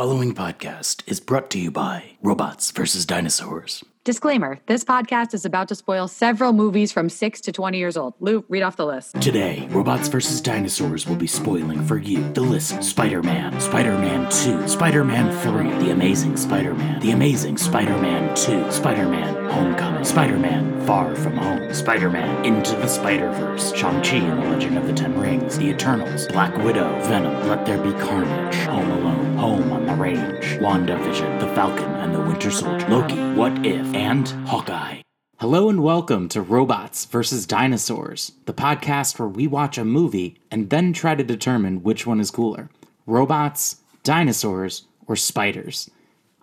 following podcast is brought to you by Robots vs. Dinosaurs. Disclaimer this podcast is about to spoil several movies from 6 to 20 years old. Lou, read off the list. Today, Robots vs. Dinosaurs will be spoiling for you the list Spider Man, Spider Man 2, Spider Man 3, The Amazing Spider Man, The Amazing Spider Man 2, Spider Man Homecoming, Spider Man Far From Home, Spider Man Into the Spider Verse, Shang-Chi and the Legend of the Ten Rings, The Eternals, Black Widow, Venom, Let There Be Carnage, Home Alone, Home on the Range, WandaVision, The Falcon and the Winter Soldier, Loki, What If, and Hawkeye. Hello and welcome to Robots vs. Dinosaurs, the podcast where we watch a movie and then try to determine which one is cooler robots, dinosaurs, or spiders.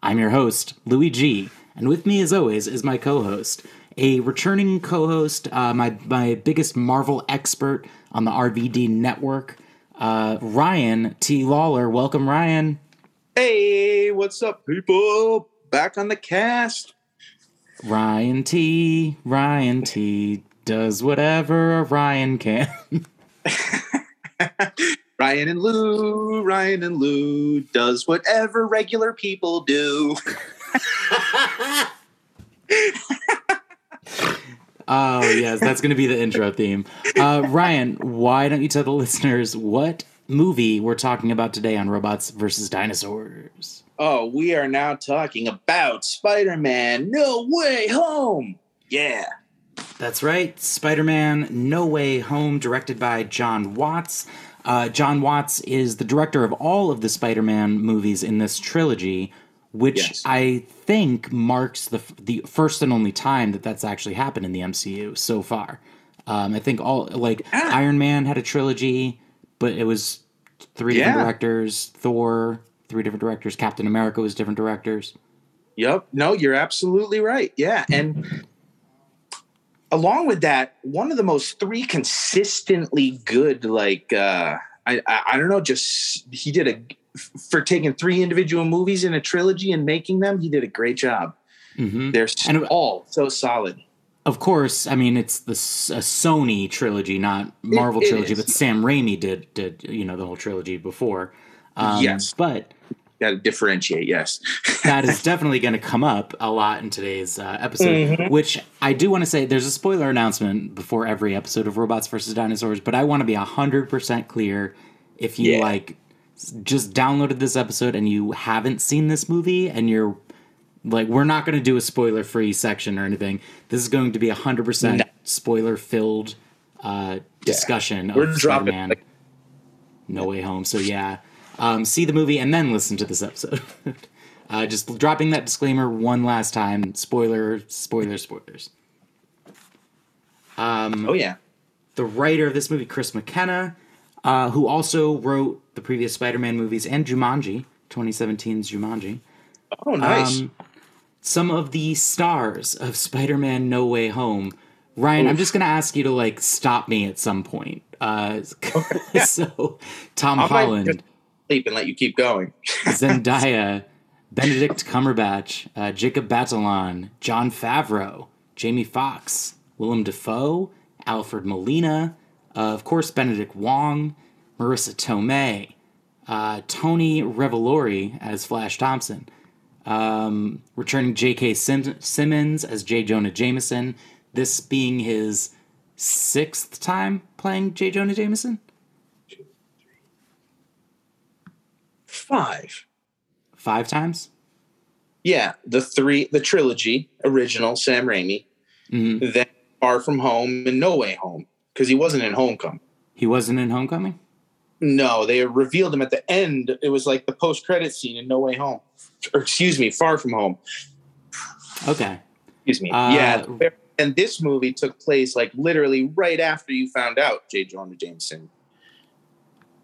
I'm your host, Louis G, and with me, as always, is my co host, a returning co host, uh, my, my biggest Marvel expert on the RVD network, uh, Ryan T. Lawler. Welcome, Ryan. Hey, what's up, people? Back on the cast. Ryan T. Ryan T. does whatever a Ryan can. Ryan and Lou, Ryan and Lou does whatever regular people do. Oh, yes, that's going to be the intro theme. Uh, Ryan, why don't you tell the listeners what movie we're talking about today on Robots versus Dinosaurs? Oh, we are now talking about Spider Man No Way Home. Yeah. That's right, Spider Man No Way Home, directed by Jon Watts. Uh, Jon Watts is the director of all of the Spider Man movies in this trilogy, which Yes. I think marks the the first and only time that that's actually happened in the MCU so far. Um, I think all like Yeah. Iron Man had a trilogy, but it was three different Yeah. directors. Thor, three different directors. Captain America was different directors. Yep. No, you're absolutely right. Yeah. And along with that, one of the most three consistently good, like, uh, I, I, I don't know, just he did a, for taking three individual movies in a trilogy and making them, he did a great job. hmm They're And- all so solid. Of course, I mean it's the Sony trilogy, not Marvel it trilogy, is. but Sam Raimi did did you know the whole trilogy before. Um, Yes. but Got to differentiate. Yes. that is definitely going to come up a lot in today's uh, episode. Mhm. Which I do want to say, there's a spoiler announcement before every episode of Robots versus Dinosaurs, but I want to be hundred percent clear. If you Yeah. like, just downloaded this episode and you haven't seen this movie, and you're like, we're not going to do a spoiler free section or anything. This is going to be a hundred percent spoiler filled uh, discussion We're of dropping, Spider-Man like- No Way Home. So yeah, um, see the movie and then listen to this episode. uh, just dropping that disclaimer one last time. Spoiler, spoiler, spoilers. Um, Oh, yeah. the writer of this movie, Chris McKenna, uh, who also wrote the previous Spider-Man movies and Jumanji, 2017's Jumanji. Oh, nice. Um, some of the stars of Spider-Man: No Way Home. Ryan, I'm just gonna ask you to like stop me at some point. Uh, so, Tom I might Holland, Sleep and let you keep going. Zendaya, Benedict Cumberbatch, uh, Jacob Batalon, Jon Favreau, Jamie Foxx, Willem Dafoe, Alfred Molina, uh, of course Benedict Wong, Marisa Tomei, uh, Tony Revolori as Flash Thompson, um, returning J.K. Sim- Simmons as J. Jonah Jameson. This being his sixth time playing J. Jonah Jameson. Five. Five times. Yeah. The three, the trilogy, original, Sam Raimi, Mhm. then Far From Home and No Way Home, because he wasn't in Homecoming. He wasn't in Homecoming. No, they revealed him at the end. It was like the post credit scene in No Way Home. Or excuse me, Far From Home. Okay. Excuse me. Uh, yeah. And this movie took place like literally right after you found out J. Jonah Jameson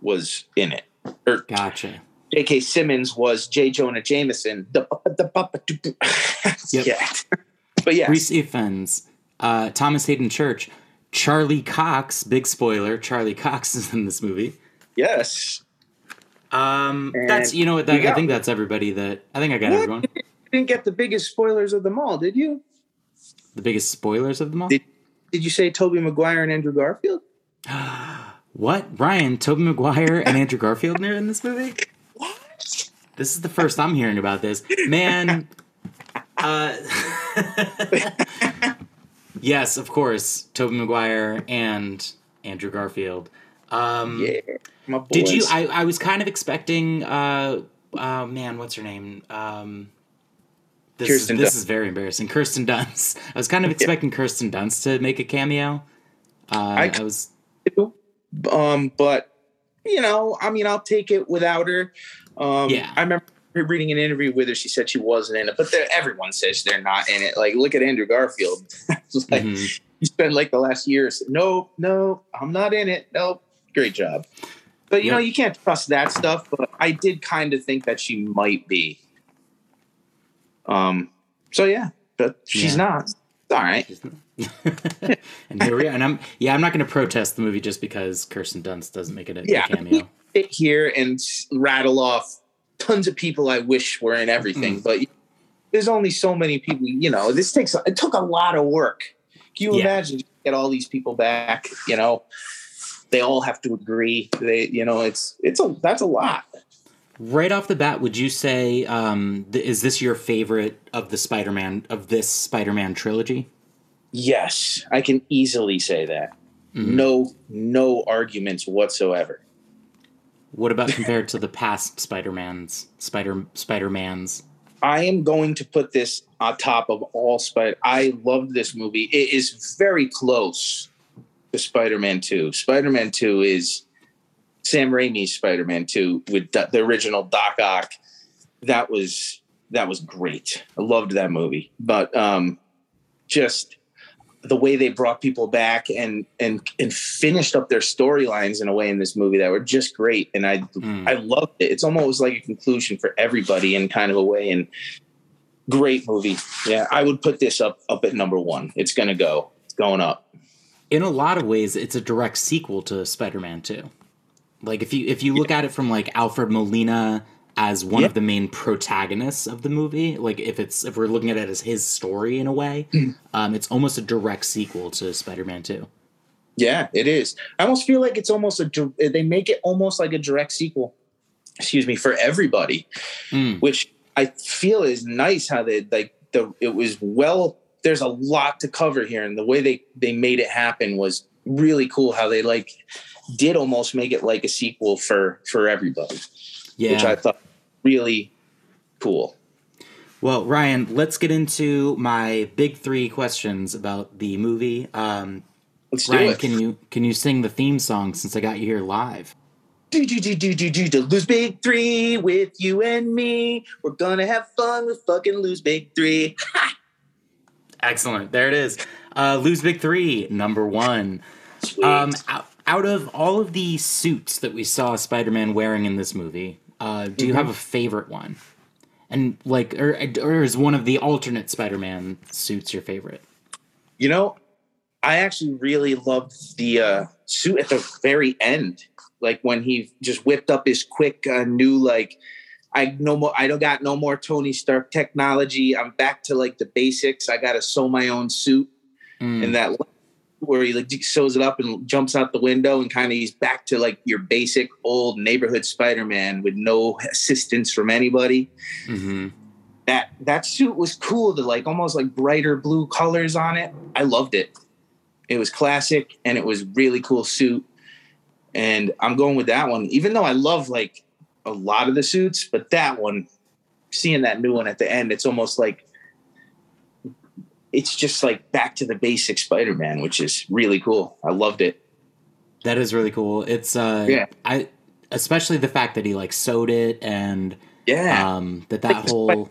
was in it. Or Gotcha. J.K. Simmons was J. Jonah Jameson. The, the, the, Yep. Yeah. But yeah. Rhys Ifans, uh, Thomas Haden Church, Charlie Cox. Big spoiler: Charlie Cox is in this movie. Yes. Um, And that's you know what that, I think that's everybody that I think I got What? everyone. You didn't get the biggest spoilers of them all, did you? The biggest spoilers of them all. Did- Did you say Tobey Maguire and Andrew Garfield? what Ryan, Tobey Maguire, and Andrew Garfield are in this movie? This is the first I'm hearing about this. Man, uh, yes, of course, Tobey Maguire and Andrew Garfield. Um, Yeah, my boys. Did you? I, I was kind of expecting. Uh, uh, man, what's her name? Um, this Kirsten is, this Dunst. is very embarrassing. Kirsten Dunst. I was kind of expecting Kirsten Dunst to make a cameo. Uh, I, I- was. um, but you know, I mean, I'll take it without her. Um, Yeah. I remember reading an interview with her. She said she wasn't in it, but everyone says they're not in it. Like, look at Andrew Garfield. It's like Mhm. he spent like the last years. No, no, I'm not in it. Nope. Great job. But you know, you can't trust that stuff. But I did kind of think that she might be. Um. So yeah, but she's Yeah. not. It's all right. and here we are. And I'm yeah, I'm not going to protest the movie just because Kirsten Dunst doesn't make it a, Yeah. a cameo. Sit here and rattle off tons of people I wish were in everything, Mm. but there's only so many people. You know, this takes it took a lot of work. Can you Yeah. imagine get all these people back? You know, they all have to agree. They, you know, it's it's a that's a lot. Right off the bat, would you say um, th- is this your favorite of the Spider-Man of this Spider-Man trilogy? Yes, I can easily say that. Mhm. No, no arguments whatsoever. What about compared to the past Spider-Man's Spider Spider-Man's? I am going to put this on top of all Spider. I loved this movie. It is very close to Spider-Man Two. Spider-Man Two is Sam Raimi's Spider-Man Two with the, the original Doc Ock. That was that was great. I loved that movie. But um, just the way they brought people back and and and finished up their storylines in a way in this movie that were just great. And I Mm. I loved it. It's almost like a conclusion for everybody in kind of a way. And great movie. Yeah, I would put this up up at number one. It's gonna go. It's going up. in a lot of ways it's a direct sequel to spider-man 2 like if you if you look at it from like alfred molina as one Yeah. of the main protagonists of the movie like if it's if we're looking at it as his story in a way Mm. um, it's almost a direct sequel to spider-man 2 Yeah, it is. I almost feel like it's almost a. They make it almost like a direct sequel. Excuse me for everybody, Mm. which I feel is nice. How they like the. It was well. There's a lot to cover here, and the way they they made it happen was really cool. How they like did almost make it like a sequel for for everybody, yeah which I thought really cool. well ryan let's get into my big three questions about the movie um, Let's do ryan it. can you can you sing the theme song since i got you here live do do do do do do to lose big three with you and me. We're gonna have fun with fucking lose big three. excellent there it is uh, lose big three number one Sweet. Um, out, out of all of the suits that we saw Spider-Man wearing in this movie, uh, do you have a favorite one? And like, or, or is one of the alternate Spider-Man suits your favorite? You know, I actually really loved the uh, suit at the very end, like when he just whipped up his quick uh, new like. I no more. I don't got no more Tony Stark technology. I'm back to like the basics. I got to sew my own suit, Mm, and that where he like shows it up and jumps out the window, and kind of he's back to like your basic old neighborhood Spider-Man with no assistance from anybody. mhm. That that suit was cool. The like almost like brighter blue colors on it. I loved it. It was classic and it was really cool suit. And I'm going with that one, even though I love like a lot of the suits, but that one, seeing that new one at the end, it's almost like it's just like back to the basic Spider-Man, which is really cool. I loved it. That is really cool. It's uh, Yeah. I especially the fact that he like sewed it and Yeah, um that that Like whole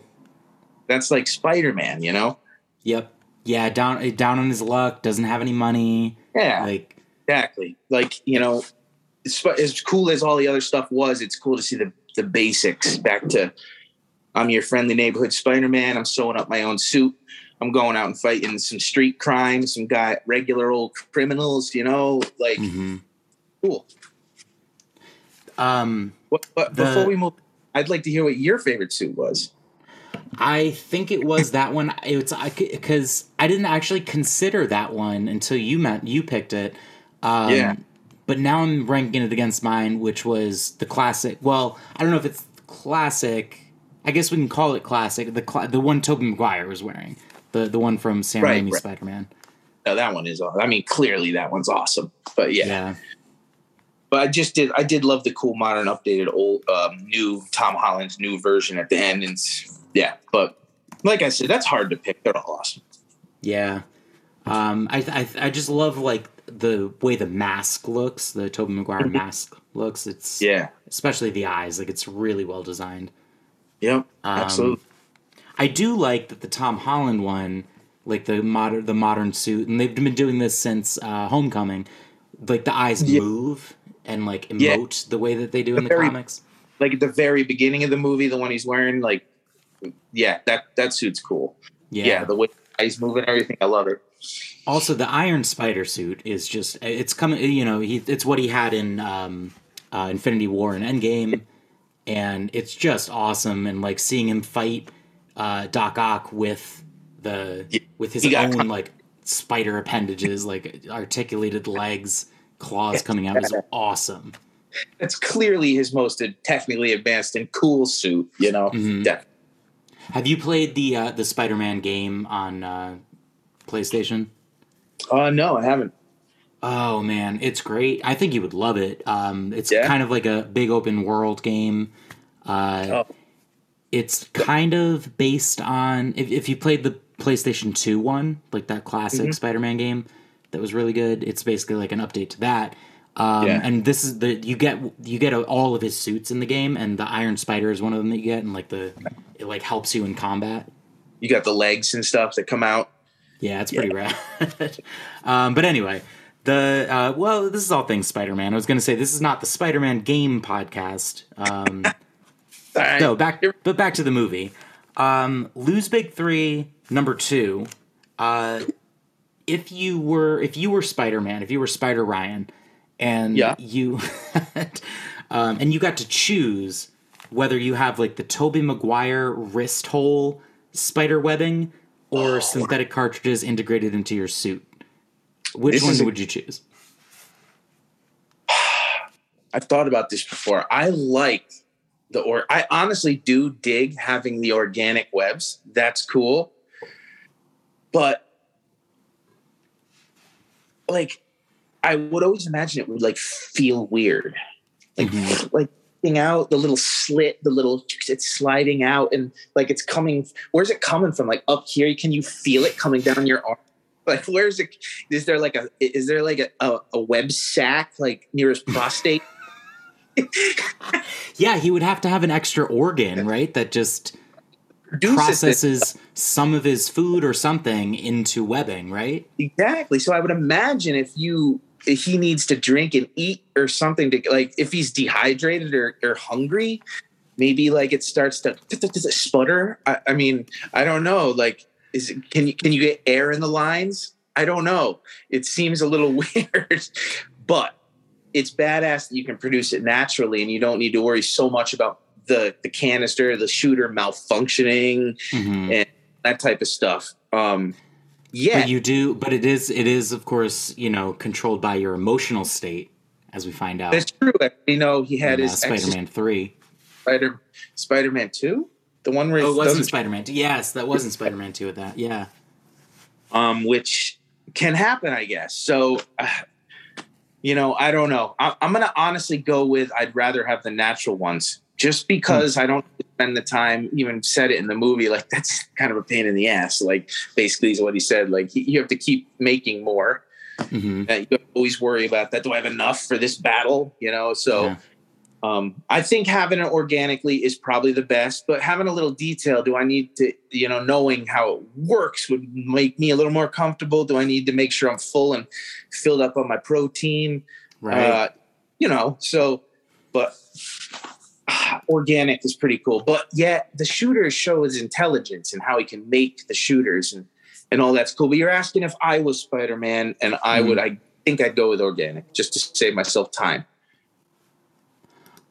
that's like Spider-Man, you know? yep yeah down down on his luck doesn't have any money Yeah, like exactly. Like you know, as cool as all the other stuff was, it's cool to see the the basics back to. I'm your friendly neighborhood Spider-Man. I'm sewing up my own suit. I'm going out and fighting some street crime, some guy, regular old criminals. You know, like mhm. cool. um But, but The- before we move, I'd like to hear what your favorite suit was. I think it was that one. It's because I didn't actually consider that one until you met you picked it. Um, Yeah. But now I'm ranking it against mine, which was the classic. Well, I don't know if it's classic. I guess we can call it classic. The cla the one Tobey Maguire was wearing, the the one from Sam Right, Raimi's right. Spider Man. No, that one is. I mean, clearly that one's awesome. But yeah, Yeah. but I just did. I did love the cool, modern, updated, old, um, new Tom Holland's new version at the end. And yeah, but like I said, that's hard to pick. They're all awesome. Yeah. Um, I, I I just love like the way the mask looks, the Tobey Maguire mask looks. It's Mm-hmm. Yeah. especially the eyes, like it's really well designed. Yep. Um, absolutely. I do like that the Tom Holland one, like the modern the modern suit, and they've been doing this since uh, Homecoming. Like the eyes Yeah. move and like Yeah. emote the way that they do in the Very- comics. Like at the very beginning of the movie, the one he's wearing, like, yeah, that that suit's cool. Yeah. Yeah, the way he's moving, everything. I love it. Also, the Iron Spider suit is just it's coming. You know, he it's what he had in um, uh, Infinity War and Endgame, and it's just awesome. And like seeing him fight uh, Doc Ock with the Yeah, with his own con- like spider appendages, like articulated legs, claws coming out is awesome. That's clearly his most technically advanced and cool suit. You know. Mhm. Yeah. Have you played the uh, the Spider Man game on uh, PlayStation? Uh, no, I haven't. Oh man, it's great. I think you would love it. Um, it's Yeah? kind of like a big open world game. Uh, Oh. It's kind of based on if, if you played the PlayStation Two one, like that classic Mhm. Spider-Man game that was really good. It's basically like an update to that. Um, Yeah. And this is the you get you get all of his suits in the game, and the Iron Spider is one of them that you get, and like the it like helps you in combat. You got the legs and stuff that come out. Yeah, it's pretty rad. um, but anyway, the uh, well, this is all things Spider-Man. I was going to say this is not the Spider-Man game podcast. Um, no, back but back to the movie. Um, Lose Big Three, number two. Uh, if you were if you were Spider-Man, if you were Spider Ryan, and Yeah. you um, and you got to choose whether you have like the Tobey Maguire wrist hole spider webbing or synthetic cartridges integrated into your suit. Which This one a- would you choose? I've thought about this before. I like the or I honestly do dig having the organic webs. That's cool. But like I would always imagine it would like feel weird. Like Mhm. like thing out the little slit, the little it's sliding out and like it's coming where's it coming from? Like up here, can you feel it coming down your arm? Like where's it is there like a is there like a, a, a web sac like near his prostate? Yeah, he would have to have an extra organ, right? That just produces processes some of his food or something into webbing, right? Exactly. So I would imagine if you if he needs to drink and eat or something to like if he's dehydrated or, or hungry, maybe like it starts to does it sputter. I, I mean, I don't know. Like, is it, can you can you get air in the lines? I don't know. It seems a little weird, but it's badass that you can produce it naturally and you don't need to worry so much about the the canister, the shooter malfunctioning, Mhm. and that type of stuff. Um, yeah, But you do, but it is, it is, of course, you know, controlled by your emotional state, as we find out. That's true. You know, he had in, uh, his Spider-Man Three. Spider Spider Man Two, the one where Oh, it wasn't Spider-Man. 2. Yes, that wasn't Spider-Man Two. At that, yeah. um, which can happen, I guess. So, uh, you know, I don't know. I, I'm gonna honestly go with I'd rather have the natural ones, just because I don't spend the time. Even said it in the movie, like that's kind of a pain in the ass. Like basically, is what he said. Like you have to keep making more. hmm Uh, you always worry about that. Do I have enough for this battle? You know, so. Yeah. Um, I think having it organically is probably the best, but having a little detail, do I need to, you know, knowing how it works would make me a little more comfortable? Do I need to make sure I'm full and filled up on my protein? Right. Uh, you know, so, but ah, organic is pretty cool. But yet the shooters show his intelligence and how he can make the shooters and, and all that's cool. But you're asking if I was Spider Man and I Mhm. would, I think I'd go with organic just to save myself time.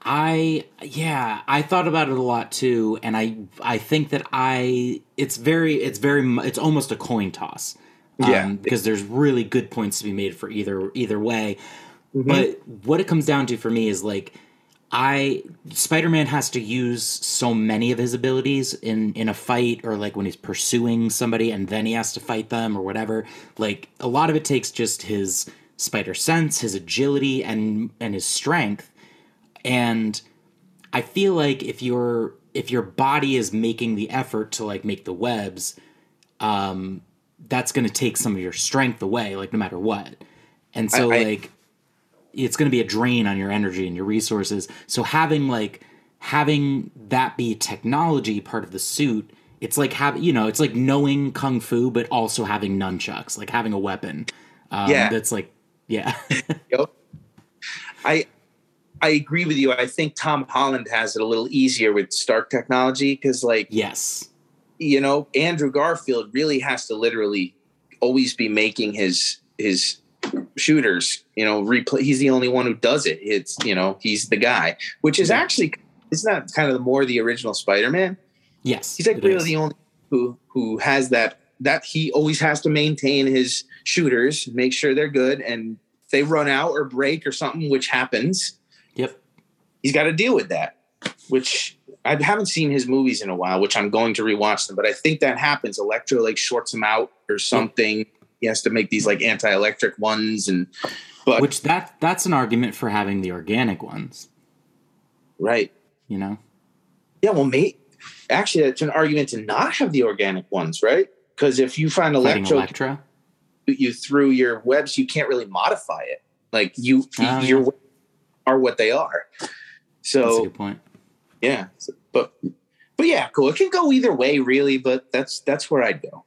I yeah, I thought about it a lot too, and I I think that I it's very it's very it's almost a coin toss. Yeah. because there's really good points to be made for either either way. Mhm. But what it comes down to for me is like I Spider-Man has to use so many of his abilities in in a fight or like when he's pursuing somebody and then he has to fight them or whatever. Like a lot of it takes just his spider sense, his agility and and his strength. And I feel like if your if your body is making the effort to like make the webs, um that's going to take some of your strength away like no matter what. And so I- I- like it's going to be a drain on your energy and your resources. So having like having that be technology part of the suit, it's like having you know, it's like knowing kung fu but also having nunchucks, like having a weapon. Um, Yeah. that's like yeah, Yep. I I agree with you. I think Tom Holland has it a little easier with Stark technology because, like, yes, you know, Andrew Garfield really has to literally always be making his his shooters. You know, replay. He's the only one who does it. It's you know, he's the guy, which is actually isn't that kind of more the original Spider-Man? yes, He's like really is. the only who who has that that he always has to maintain his shooters, make sure they're good, and if they run out or break or something, which happens. He's got to deal with that. Which I haven't seen his movies in a while, which I'm going to rewatch them, but I think that happens. Electro like shorts him out or something. He has to make these like anti-electric ones, and but Which that that's an argument for having the organic ones. right, You know, yeah. Well, mate, actually, it's an argument to not have the organic ones, right? Because if you find fighting electro you through your webs, you can't really modify it. Like you, Oh, your are what they are. That's a So good point. yeah, So- but but yeah, cool. It can go either way, really. But that's that's where I'd go.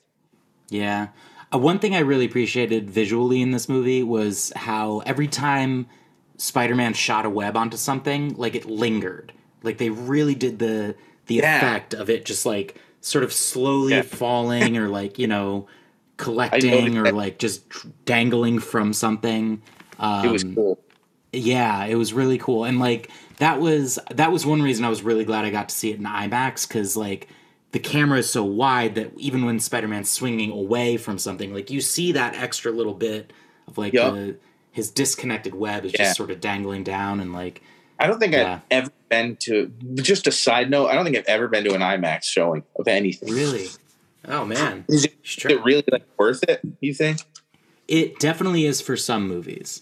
Yeah. Uh, one thing I really appreciated visually in this movie was how every time Spider-Man shot a web onto something, like it lingered. Like they really did the the Yeah. effect of it just like sort of slowly Yeah. falling or like, you know, collecting or like just dangling from something. Um, It was cool. yeah, it was really cool, and like that was that was one reason I was really glad I got to see it in IMAX because like the camera is so wide that even when Spider-Man's swinging away from something, like you see that extra little bit of like Yup. the his disconnected web is Yeah. just sort of dangling down and like I don't think Yeah. I've ever been to. Just a side note, I don't think I've ever been to an IMAX showing of anything. really, oh man, Is it, is it really like worth it? You think? it definitely is for some movies.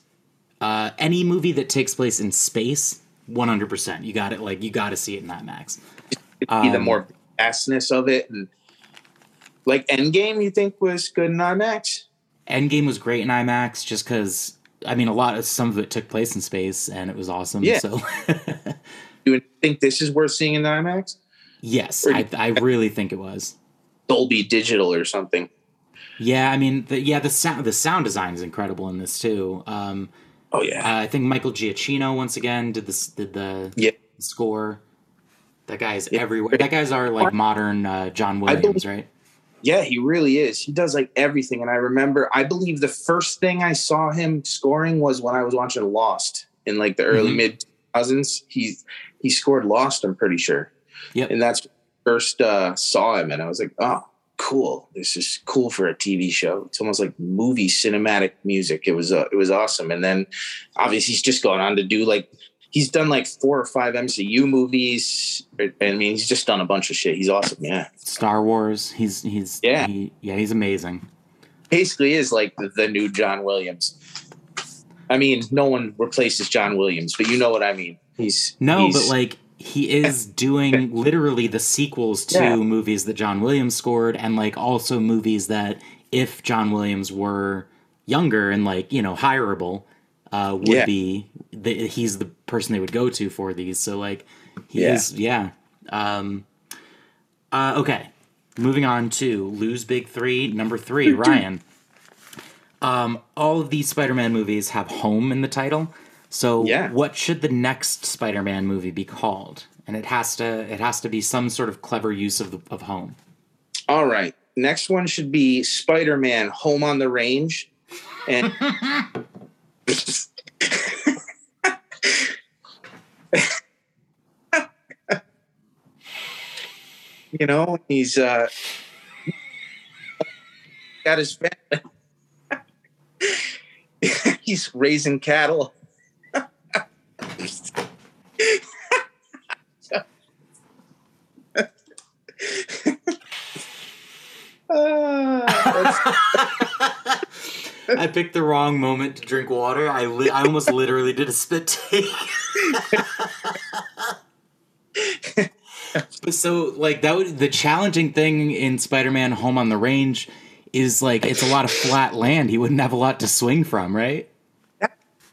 Uh, any movie that takes place in space, one hundred percent, you got it. Like you got to see it in IMAX. It'd the Um, more vastness of it, and like Endgame, you think was good in IMAX? Endgame was great in IMAX just because I mean a lot of some of it took place in space and it was awesome. Yeah. So Do you think this is worth seeing in IMAX? yes, I, I really think it was. Dolby Digital or something. Yeah, I mean the, yeah the sound the sound design is incredible in this too. Um, Oh yeah. uh, I think Michael Giacchino once again did this did the Yeah. score. That guy is Yeah. everywhere. That guy's our like modern uh, John Williams, right? Yeah, he really is. He does like everything. And I remember, I believe the first thing I saw him scoring was when I was watching Lost in like the early Mhm. mid thousands. He he scored Lost. I'm pretty sure. Yeah, And that's first uh, saw him, and I was like, oh, cool. This is cool for a TV show. It's almost like movie cinematic music. It was uh, it was awesome. And then obviously he's just gone on to do like he's done like four or five MCU movies. I mean, he's just done a bunch of shit. He's awesome. Yeah. Star Wars. He's he's Yeah. he, yeah he's amazing. basically is like the, the new John Williams. I mean, no one replaces John Williams, but you know what I mean. He's No, he's- but like he is doing literally the sequels to Yeah. movies that John Williams scored, and like also movies that if John Williams were younger and like you know hireable, uh, would Yeah. be the, he's the person they would go to for these. So like he Yeah. is yeah. Um, uh, okay, moving on to lose big three number three Ryan. Um, all of these Spider-Man movies have home in the title. So Yeah. what should the next Spider-Man movie be called? And it has to it has to be some sort of clever use of of home. all right. Next one should be Spider Man Home on the Range. And you know, he's uh got his family. he's raising cattle. I picked the wrong moment to drink water. I li- I almost literally did a spit take. but so like that would the challenging thing in Spider-Man Home on the Range is like it's a lot of flat land. He wouldn't have a lot to swing from, right?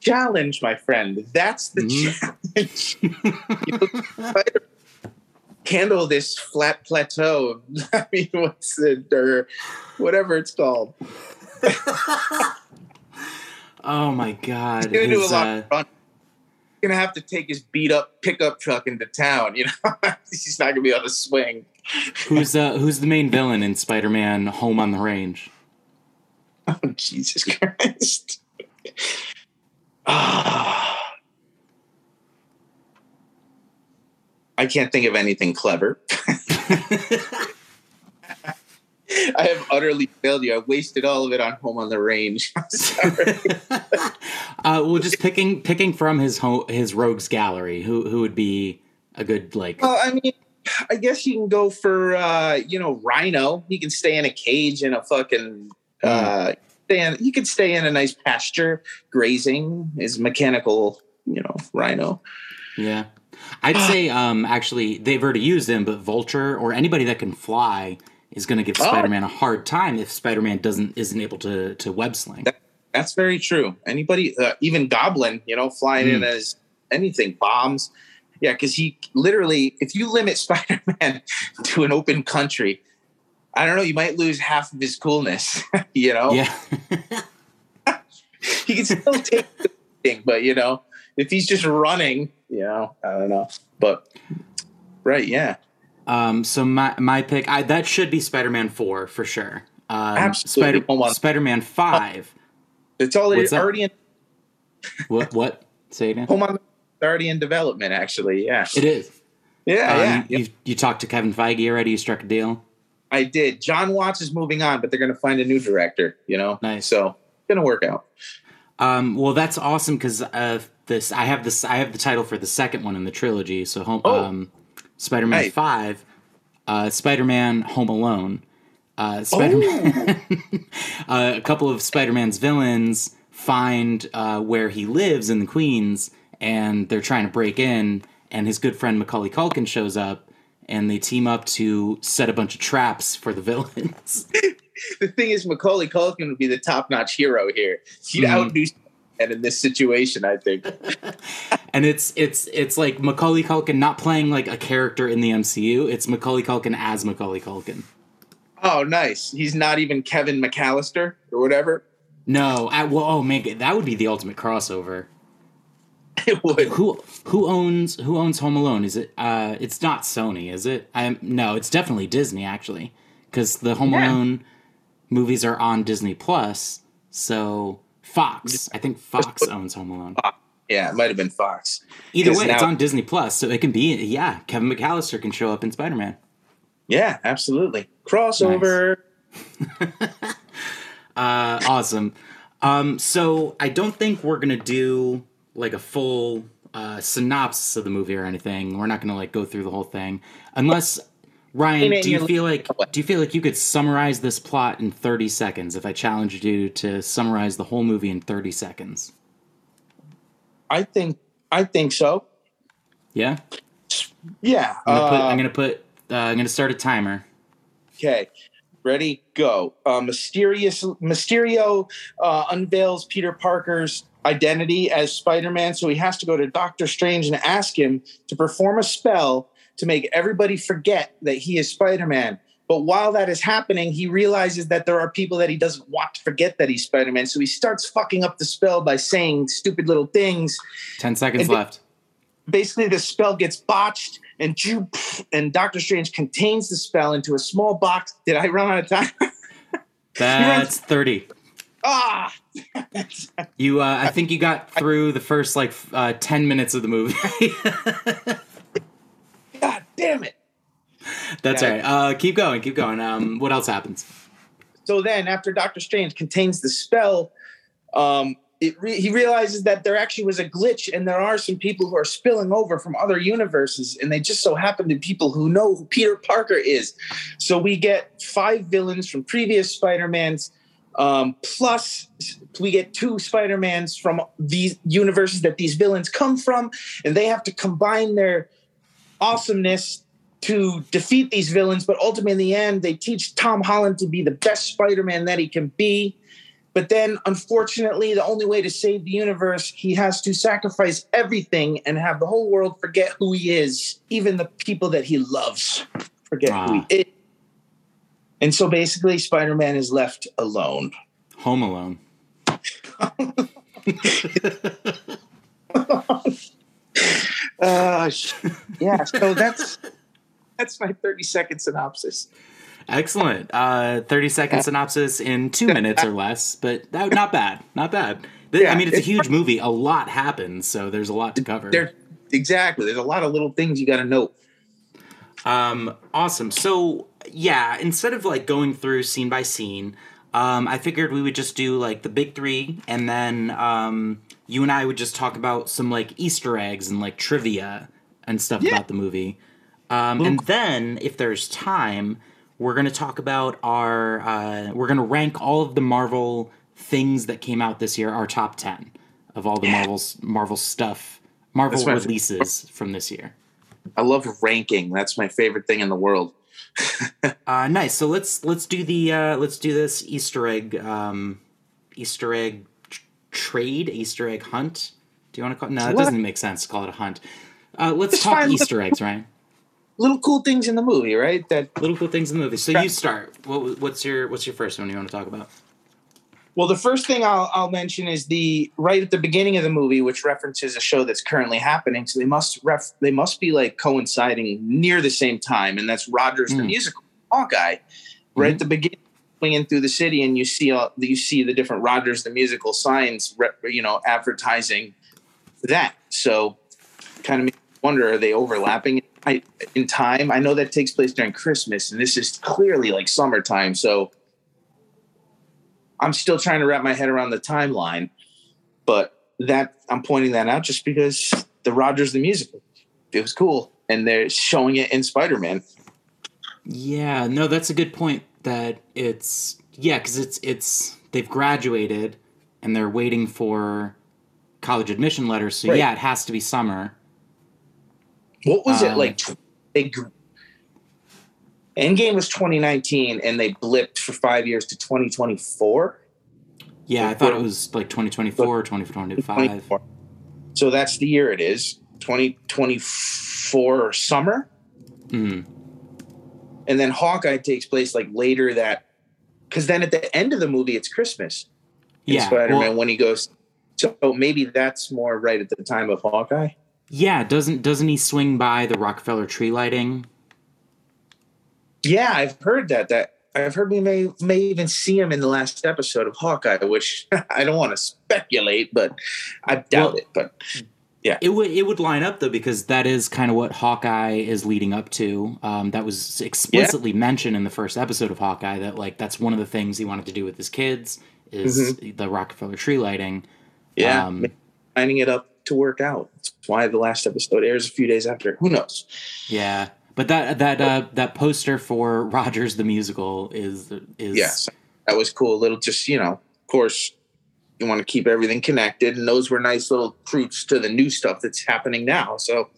challenge, my friend. That's the Mhm. challenge. Handle this flat plateau. I mean, what's it or whatever it's called. Oh my god. He's gonna do a lot uh, of. He's gonna have to take his beat up pickup truck into town. You know, he's not gonna be able to swing. who's uh who's the main villain in Spider-Man Home on the Range? Oh Jesus Christ! Ah. I can't think of anything clever. I have utterly failed you. I wasted all of it on Home on the Range. I'm sorry. uh, well, just picking picking from his home, his rogues gallery, who who would be a good like? well, I mean, I guess you can go for uh, you know Rhino. He can stay in a cage in a fucking. Uh, stay in, he could stay in a nice pasture grazing. His mechanical, you know, Rhino. Yeah, I'd say um actually they've already used them, but Vulture or anybody that can fly is going to give Oh. Spider-Man a hard time if Spider-Man doesn't isn't able to to web sling. That's very true. Anybody, uh, even Goblin, you know, flying in Mm. as anything bombs. Yeah, because he literally, if you limit Spider-Man to an open country, I don't know, you might lose half of his coolness. you know, Yeah, he can still take the thing, but you know, if he's just running, you know, I don't know. But right, yeah, Um, so my my pick I, that should be Spider-Man four for sure. Um, Absolutely. Spider Hold on. Spider-Man five. it's already What's already in what what? Say it again. home on already in development. Actually, yeah, It is. yeah, Uh, yeah. you, you talked to Kevin Feige already. You struck a deal. I did. Jon Watts is moving on, but they're going to find a new director. You know, Nice. So going to work out. Um, well, that's awesome because uh, this I have this I have the title for the second one in the trilogy. So home, Oh. um, Spider-Man Nice. Five, uh, Spider-Man Home Alone, uh, Spider-Man. uh, a couple of Spider-Man's villains find uh, where he lives in the Queens, and they're trying to break in. And his good friend Macaulay Culkin shows up, and they team up to set a bunch of traps for the villains. the thing is, Macaulay Culkin would be the top-notch hero here. He'd Mhm. outdo and in this situation, I think. and it's it's it's like Macaulay Culkin not playing like a character in the MCU. It's Macaulay Culkin as Macaulay Culkin. Oh, nice. He's not even Kevin McAllister or whatever. No, I, well, oh man, that would be the ultimate crossover. It would. Who who owns who owns Home Alone? Is it? Uh, it's not Sony, is it? I no, it's definitely Disney actually, because the Home Yeah. Alone movies are on Disney Plus. So Fox, I think Fox owns Home Alone. Yeah, it might have been Fox. Either way, it's on Disney Plus, so it can be yeah. Kevin McAllister can show up in Spider Man. Yeah, absolutely. Crossover. Uh, awesome. Um, so I don't think we're gonna do like a full uh, synopsis of the movie or anything. We're not gonna like go through the whole thing, unless Ryan. Do you feel like do you feel like you could summarize this plot in thirty seconds if I challenged you to summarize the whole movie in thirty seconds? I think. I think so. Yeah, Yeah. I'm gonna put. uh, I'm gonna put. Uh, I'm gonna start a timer. Okay, ready, go. Uh, Mysterious Mysterio uh, unveils Peter Parker's identity as Spider-Man, so he has to go to Doctor Strange and ask him to perform a spell to make everybody forget that he is Spider-Man. But while that is happening, he realizes that there are people that he doesn't want to forget that he's Spider-Man. So he starts fucking up the spell by saying stupid little things. Ten seconds And- left. Basically, the spell gets botched, and and Doctor Strange contains the spell into a small box. Did I run out of time? That's thirty. Ah, You, uh, I think you got through the first like uh, ten minutes of the movie. God damn it. That's Yeah. all right. Uh, keep going, keep going. Um, what else happens? So then, after Doctor Strange contains the spell, um, it re- he realizes that there actually was a glitch, and there are some people who are spilling over from other universes, and they just so happen to be people who know who Peter Parker is. So we get five villains from previous Spider-Mans Um, plus, we get two Spider Mans from these universes that these villains come from, and they have to combine their awesomeness to defeat these villains. But ultimately, in the end, they teach Tom Holland to be the best Spider Man that he can be. But then, unfortunately, the only way to save the universe, he has to sacrifice everything and have the whole world forget who he is, even the people that he loves forget who Ah. he is. And so basically, Spider Man is left alone. Home Alone. Uh, yeah, so that's that's my 30 second synopsis. Excellent. Uh, 30 second synopsis in two minutes or less, but that, not bad. Not bad. Th- I mean, it's a huge movie. A lot happens, so there's a lot to cover. There, exactly. There's a lot of little things you got to note. Um, awesome. So yeah, instead of like going through scene by scene, um, I figured we would just do like the big three, and then um, you and I would just talk about some like Easter eggs and like trivia and stuff Yeah. about the movie. Um, and then, if there's time, we're gonna talk about our. Uh, we're gonna rank all of the Marvel things that came out this year, our top ten of all the Marvel's Marvel stuff, Marvel releases from this year. I love ranking. That's my favorite thing in the world. Uh, nice. So let's let's do the uh, let's do this Easter egg um, Easter egg tr- trade Easter egg hunt. Do you want to call? It? No, that What? doesn't make sense to call it a hunt. Uh, let's It's talk. Easter eggs, right? Little cool things in the movie, right? That Little cool things in the movie. So you start. What, what's your what's your first one you want to talk about? Well, the first thing I'll, I'll mention is the right at the beginning of the movie, which references a show that's currently happening. So they must ref, they must be like coinciding near the same time, and that's Rogers the Mm. musical Hawkeye. Right Mhm. at the beginning, going in through the city, and you see all, you see the different Rogers the musical signs, you know, advertising that. So, kind of makes me wonder: are they overlapping in time? I know that takes place during Christmas, and this is clearly like summertime. So, I'm still trying to wrap my head around the timeline, but that I'm pointing that out just because the Rogers the musical, it was cool, and they're showing it in Spider-Man. Yeah, no, that's a good point. That it's yeah, because it's it's they've graduated and they're waiting for college admission letters. So Right. yeah, it has to be summer. What was it Um, like? They Endgame was 2019, and they blipped for five years to 2024. Yeah, I thought it was like 2024 or 2025. So that's the year it is 2024 summer. Mm. And then Hawkeye takes place like later that, because then at the end of the movie, it's Christmas. Yeah, Spider Man well, when he goes. So maybe that's more right at the time of Hawkeye. yeah. Doesn't doesn't he swing by the Rockefeller tree lighting? Yeah, I've heard that. That I've heard we may may even see him in the last episode of Hawkeye, which I don't want to speculate, but I doubt Well- it. But yeah, It would it would line up though because that is kind of what Hawkeye is leading up to. Um, that was explicitly mentioned in the first episode of Hawkeye that like that's one of the things he wanted to do with his kids is the Rockefeller tree lighting. yeah, Um, lining it up to work out. That's why the last episode airs a few days after. Who knows? Yeah, but that that uh, that poster for Rogers the musical is is Yes, that was cool. A little, just you know, of course, you want to keep everything connected, and those were nice little fruits to the new stuff that's happening now. So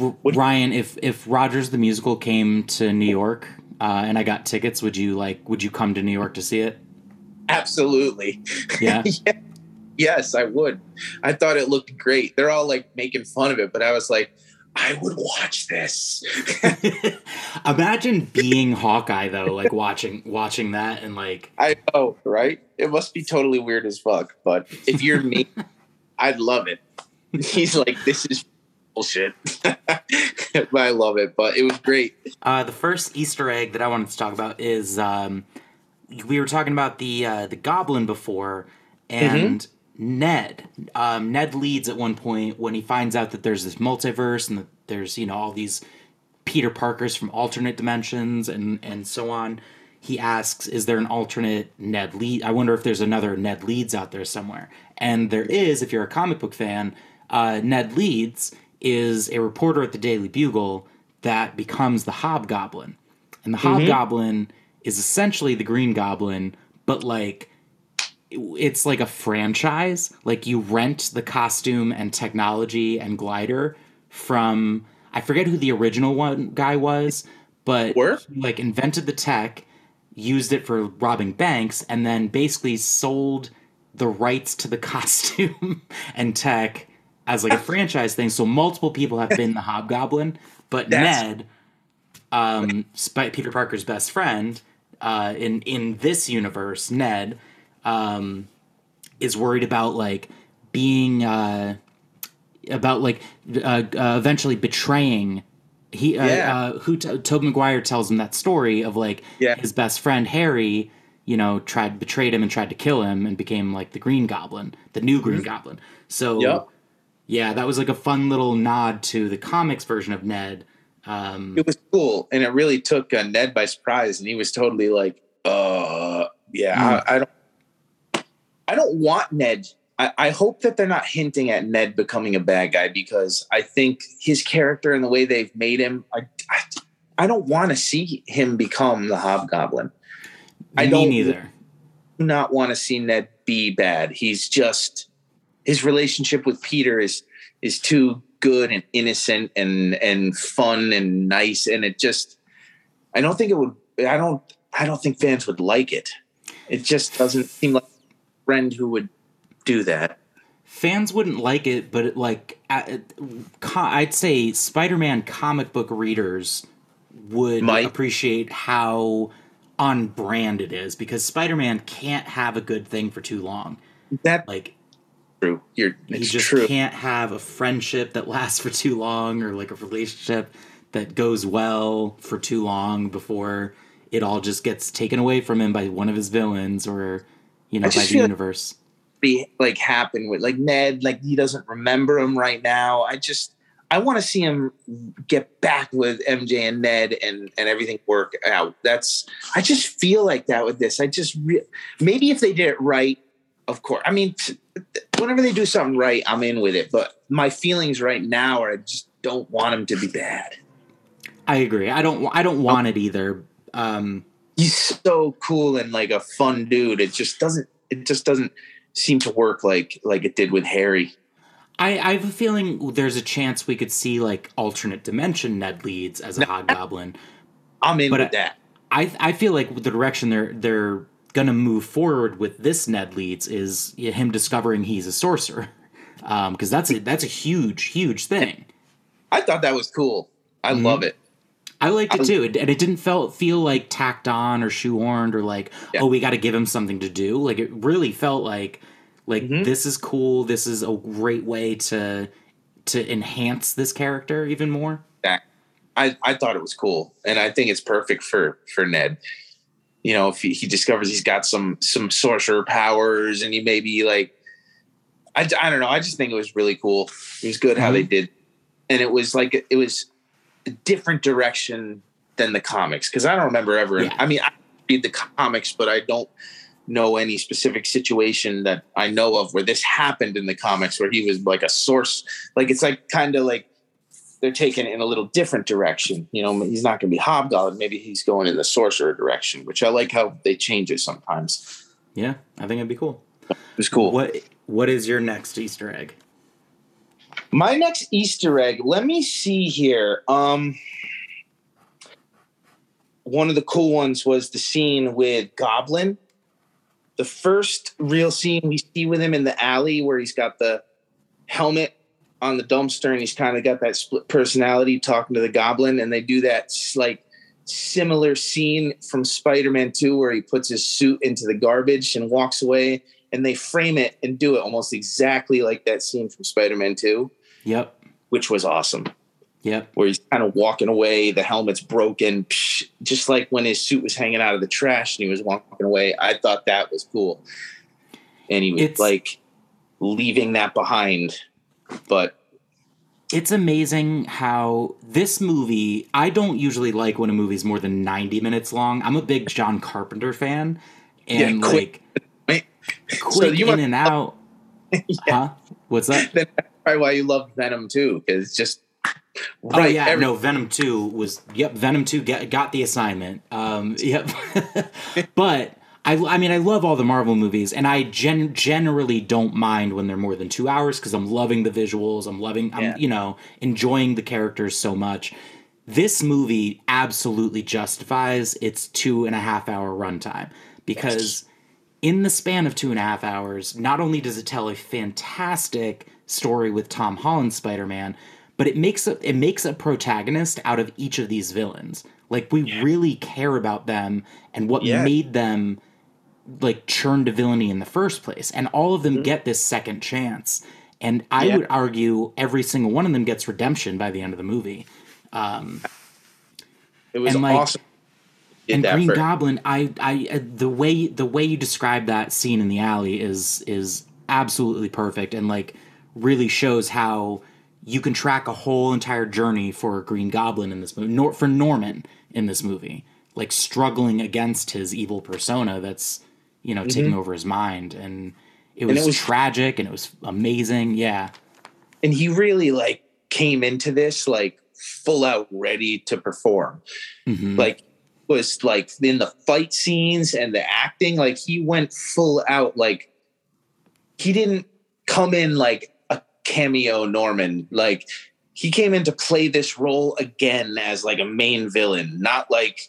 R- Ryan, if if Rogers the musical came to New York uh, and I got tickets, would you like would you come to New York to see it? absolutely, Yeah. yes, I would. I thought it looked great. They're all like making fun of it, but I was like, I would watch this. Imagine being Hawkeye though, like watching watching that and like I know, right? It must be totally weird as fuck, but if you're me, I'd love it. He's like, this is bullshit. but I love it, but it was great. uh, the first Easter egg that I wanted to talk about is um, we were talking about the uh, the Goblin before, and Ned. Um, Ned Leeds at one point when he finds out that there's this multiverse and that there's you know all these Peter Parkers from alternate dimensions and and so on. He asks, "Is there an alternate Ned Lead? I wonder if there's another Ned Leeds out there somewhere." And there is, if you're a comic book fan. Uh, Ned Leeds is a reporter at the Daily Bugle that becomes the Hobgoblin, and the Hobgoblin is essentially the Green Goblin, but like it's like a franchise. Like you rent the costume and technology and glider from I forget who the original one guy was, but like invented the tech, used it for robbing banks, and then basically sold the rights to the costume and tech as like a franchise thing. So multiple people have been the Hobgoblin, but That's- Ned, um, Peter Parker's best friend, uh, in in this universe, Ned, um, is worried about like being uh, about like uh, uh, eventually betraying. He uh, Yeah. uh, who t- Tobey Maguire tells him that story of like Yeah. his best friend Harry, you know, tried betrayed him and tried to kill him and became like the Green Goblin, the new Green Goblin. So Yep. yeah, that was like a fun little nod to the comics version of Ned. Um, It was cool, and it really took uh, Ned by surprise, and he was totally like, "Uh, yeah, I, I don't, I don't want Ned." I, I hope that they're not hinting at Ned becoming a bad guy because I think his character and the way they've made him, I, I, I don't want to see him become the Hobgoblin. I don't- neither. do not want to see Ned be bad. He's just his relationship with Peter is is too good and innocent and and fun and nice and it just I don't think it would I don't I don't think fans would like it. It just doesn't seem like friend who would do that. fans wouldn't like it, but it, like uh, I'd say Spider-Man comic book readers would Might. appreciate how on brand it is because Spider-Man can't have a good thing for too long. That Like true. You're he just true. can't have a friendship that lasts for too long or like a relationship that goes well for too long before it all just gets taken away from him by one of his villains or you know I by the feel like- universe. be like happen with like Ned, like he doesn't remember him right now. I just I want to see him get back with MJ and Ned and and everything work out. That's I just feel like that with this. I just re- maybe if they did it right, of course. I mean, t- whenever they do something right, I'm in with it. But my feelings right now are I just don't want him to be bad. I agree. I don't I don't want it either. Um He's so cool and like a fun dude. It just doesn't. It just doesn't seem to work like like it did with Harry. I, I have a feeling there's a chance we could see like alternate dimension Ned Leeds as a hobgoblin. I'm in But with I- that. I I feel like the direction they're they're gonna move forward with this Ned Leeds is him discovering he's a sorcerer, Um because that's a that's a huge huge thing. I thought that was cool. I Mhm. love it. I liked it too, and it didn't felt feel like tacked on or shoehorned or like Yeah. oh we got to give him something to do. Like it really felt like like Mhm. this is cool. This is a great way to to enhance this character even more. I, I thought it was cool, and I think it's perfect for for Ned. You know, if he, he discovers he's got some some sorcerer powers, and he maybe like, I, I don't know. I just think it was really cool. It was good how they did, and it was like it was different direction than the comics because I don't remember ever. Yeah. I mean, I read the comics, but I don't know any specific situation that I know of where this happened in the comics where he was like a source. Like it's like kind of like they're taking it in a little different direction. You know, he's not going to be hobgoblin. Maybe he's going in the sorcerer direction, which I like how they change it sometimes. Yeah, I think it'd be cool. It was cool. What what is your next Easter egg? My next Easter egg. Let me see here. Um, one of the cool ones was the scene with Goblin. The first real scene we see with him in the alley where he's got the helmet on the dumpster and he's kind of got that split personality talking to the goblin and they do that like similar scene from Spider-Man 2 where he puts his suit into the garbage and walks away and they frame it and do it almost exactly like that scene from Spider-Man 2 Yep, which was awesome yep. where he's kind of walking away the helmet's broken psh, just like when his suit was hanging out of the trash and he was walking away I thought that was cool and he was It's- like leaving that behind but It's amazing how this movie. I don't usually like when a movie's more than ninety minutes long. I'm a big John Carpenter fan, and Yeah, quick. like So quick you in and out. Huh? What's that? Probably why you love Venom too, because it's just Oh yeah, every- no. Venom Two was yep. Venom Two get, got the assignment. Um, yep. but I, I mean, I love all the Marvel movies, and I gen- generally don't mind when they're more than two hours because I'm loving the visuals. I'm loving, I'm yeah. you know enjoying the characters so much. This movie absolutely justifies its two and a half hour runtime because. Yes. In the span of two and a half hours, not only does it tell a fantastic story with Tom Holland Spider Man, but it makes a it makes a protagonist out of each of these villains. Like we yeah. really care about them and what yeah. made them like churn to villainy in the first place. And all of them mm-hmm. get this second chance. And I yeah. would argue every single one of them gets redemption by the end of the movie. Um, it was like, awesome. and Green for- Goblin, I, I, uh, the way the way you describe that scene in the alley is is absolutely perfect, and like really shows how you can track a whole entire journey for Green Goblin in this movie, nor for Norman in this movie, like struggling against his evil persona that's you know, mm-hmm. taking over his mind. And it was, and it was tragic and it was amazing. Yeah. And he really like came into this like full out ready to perform. Mm-hmm. Like was like in the fight scenes and the acting, like he went full out. Like he didn't come in like cameo Norman. Like he came in to play this role again as like a main villain, not like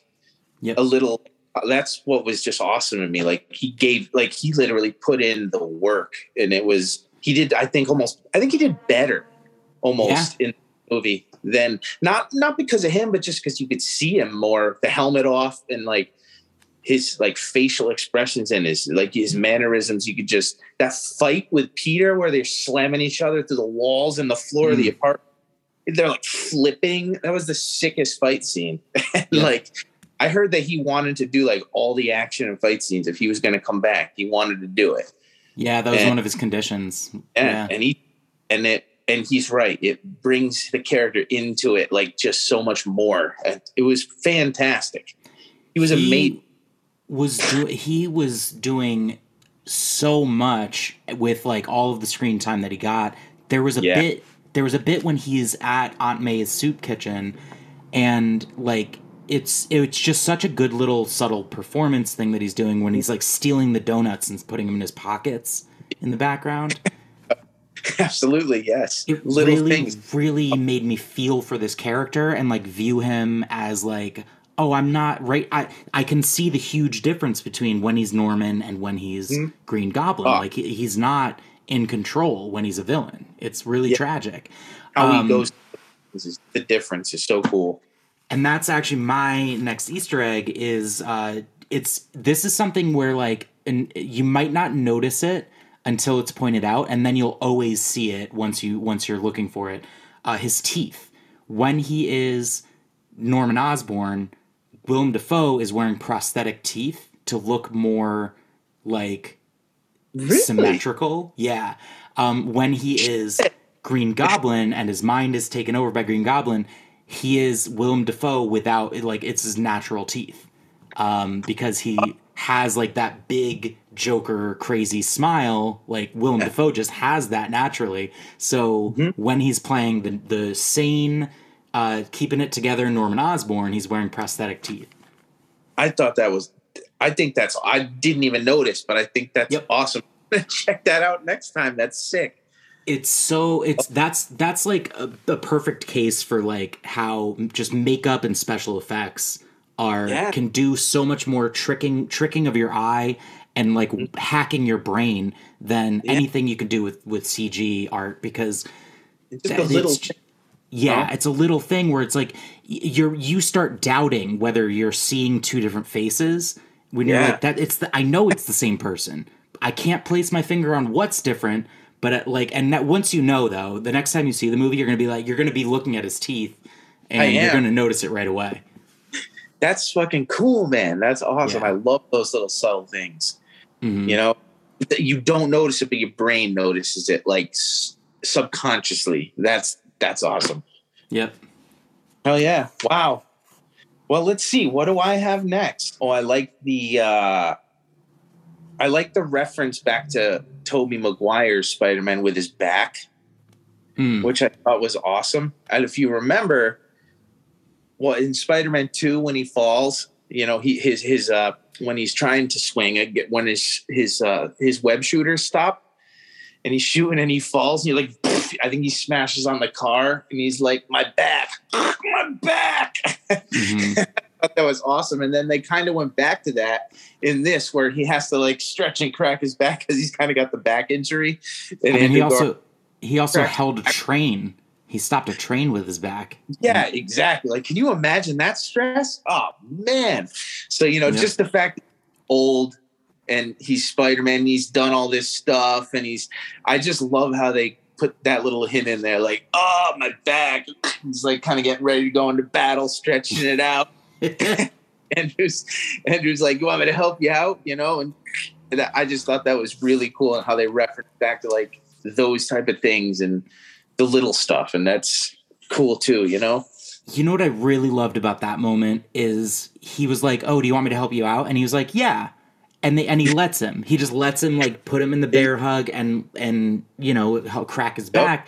yep. a little that's what was just awesome to me. Like he gave, like he literally put in the work, and it was he did. I think almost. I think he did better, almost yeah. in the movie than not not because of him, but just because you could see him more. The helmet off and like his like facial expressions and his like his mannerisms. You could just that fight with Peter where they're slamming each other through the walls and the floor mm. of the mm. apartment. They're like flipping. That was the sickest fight scene. yeah. like I heard that he wanted to do like all the action and fight scenes if he was going to come back. He wanted to do it. Yeah, that was and, one of his conditions. Yeah, yeah, and he and it and he's right. It brings the character into it like just so much more. It was fantastic. He was he amazing. Was do, he was doing so much with like all of the screen time that he got. There was a yeah. bit. There was a bit when he's at Aunt May's soup kitchen, and like it's it's just such a good little subtle performance thing that he's doing when he's like stealing the donuts and putting them in his pockets in the background. Absolutely, yes. It little really, things really made me feel for this character and like view him as like, oh, I'm not right. I I can see the huge difference between when he's Norman and when he's mm-hmm. Green Goblin. Oh. Like he, he's not in control when he's a villain. It's really yeah. tragic. How um, he goes, the difference is so cool and that's actually my next Easter egg. Is uh, it's this is something where like, and you might not notice it until it's pointed out, and then you'll always see it once you once you're looking for it. Uh, his teeth when he is Norman Osborn, Willem Dafoe is wearing prosthetic teeth to look more like really? symmetrical. Yeah. Um, when he is Green Goblin and his mind is taken over by Green Goblin, he is Willem Dafoe without like it's his natural teeth, um, because he has like that big Joker crazy smile. Like Willem yeah. Dafoe just has that naturally. So mm-hmm. when he's playing the the sane, uh, keeping it together Norman Osborn, he's wearing prosthetic teeth. I thought that was. I think that's. I didn't even notice, but I think that's yep. awesome. Check that out next time. That's sick it's so it's that's that's like a, a, perfect case for like how just makeup and special effects are yeah. can do so much more tricking tricking of your eye and like mm-hmm. hacking your brain than yeah. anything you can do with with CG art because it's just a little yeah, it's a little thing where it's like you're you start doubting whether you're seeing two different faces when you're like that it's the I know it's the same person. I can't place my finger on what's different, but uh, like, and that once you know though, the next time you see the movie, you're gonna be like, you're gonna be looking at his teeth, and you're gonna notice it right away. That's fucking cool, man. That's awesome. Yeah. I love those little subtle things. Mm-hmm. You know, you don't notice it, but your brain notices it like subconsciously. That's that's awesome. Yep. Hell yeah! Wow. Well, let's see. What do I have next? Oh, I like the uh I like the reference back to Tobey Maguire's Spider-Man with his back. Mm. which I thought was awesome. And if you remember, well, in Spider-Man Two, when he falls, you know, he his his uh when he's trying to swing, get- when his his uh his web shooters stop, and he's shooting and he falls, and you're like, I think he smashes on the car, and he's like, my back, my back. Mhm. That was awesome. And then they kind of went back to that in this, where he has to like stretch and crack his back because he's kind of got the back injury. And he Gar- also he also held a train. He stopped a train with his back. Yeah, exactly. Like, can you imagine that stress? Oh man. So you know, Yeah. just the fact that old and he's Spider Man, he's done all this stuff, and he's. I just love how they put that little hint in there, like, oh my back. He's like kind of getting ready to go into battle, stretching it out. Andrew's Andrew's like, you want me to help you out? You know, and, and I just thought that was really cool and how they referenced back to like those type of things and the little stuff, and that's cool too. You know. You know what I really loved about that moment is he was like, "Oh, do you want me to help you out?" And he was like, "Yeah." And they and he lets him. He just lets him like put him in the bear hug and and you know he'll crack his back.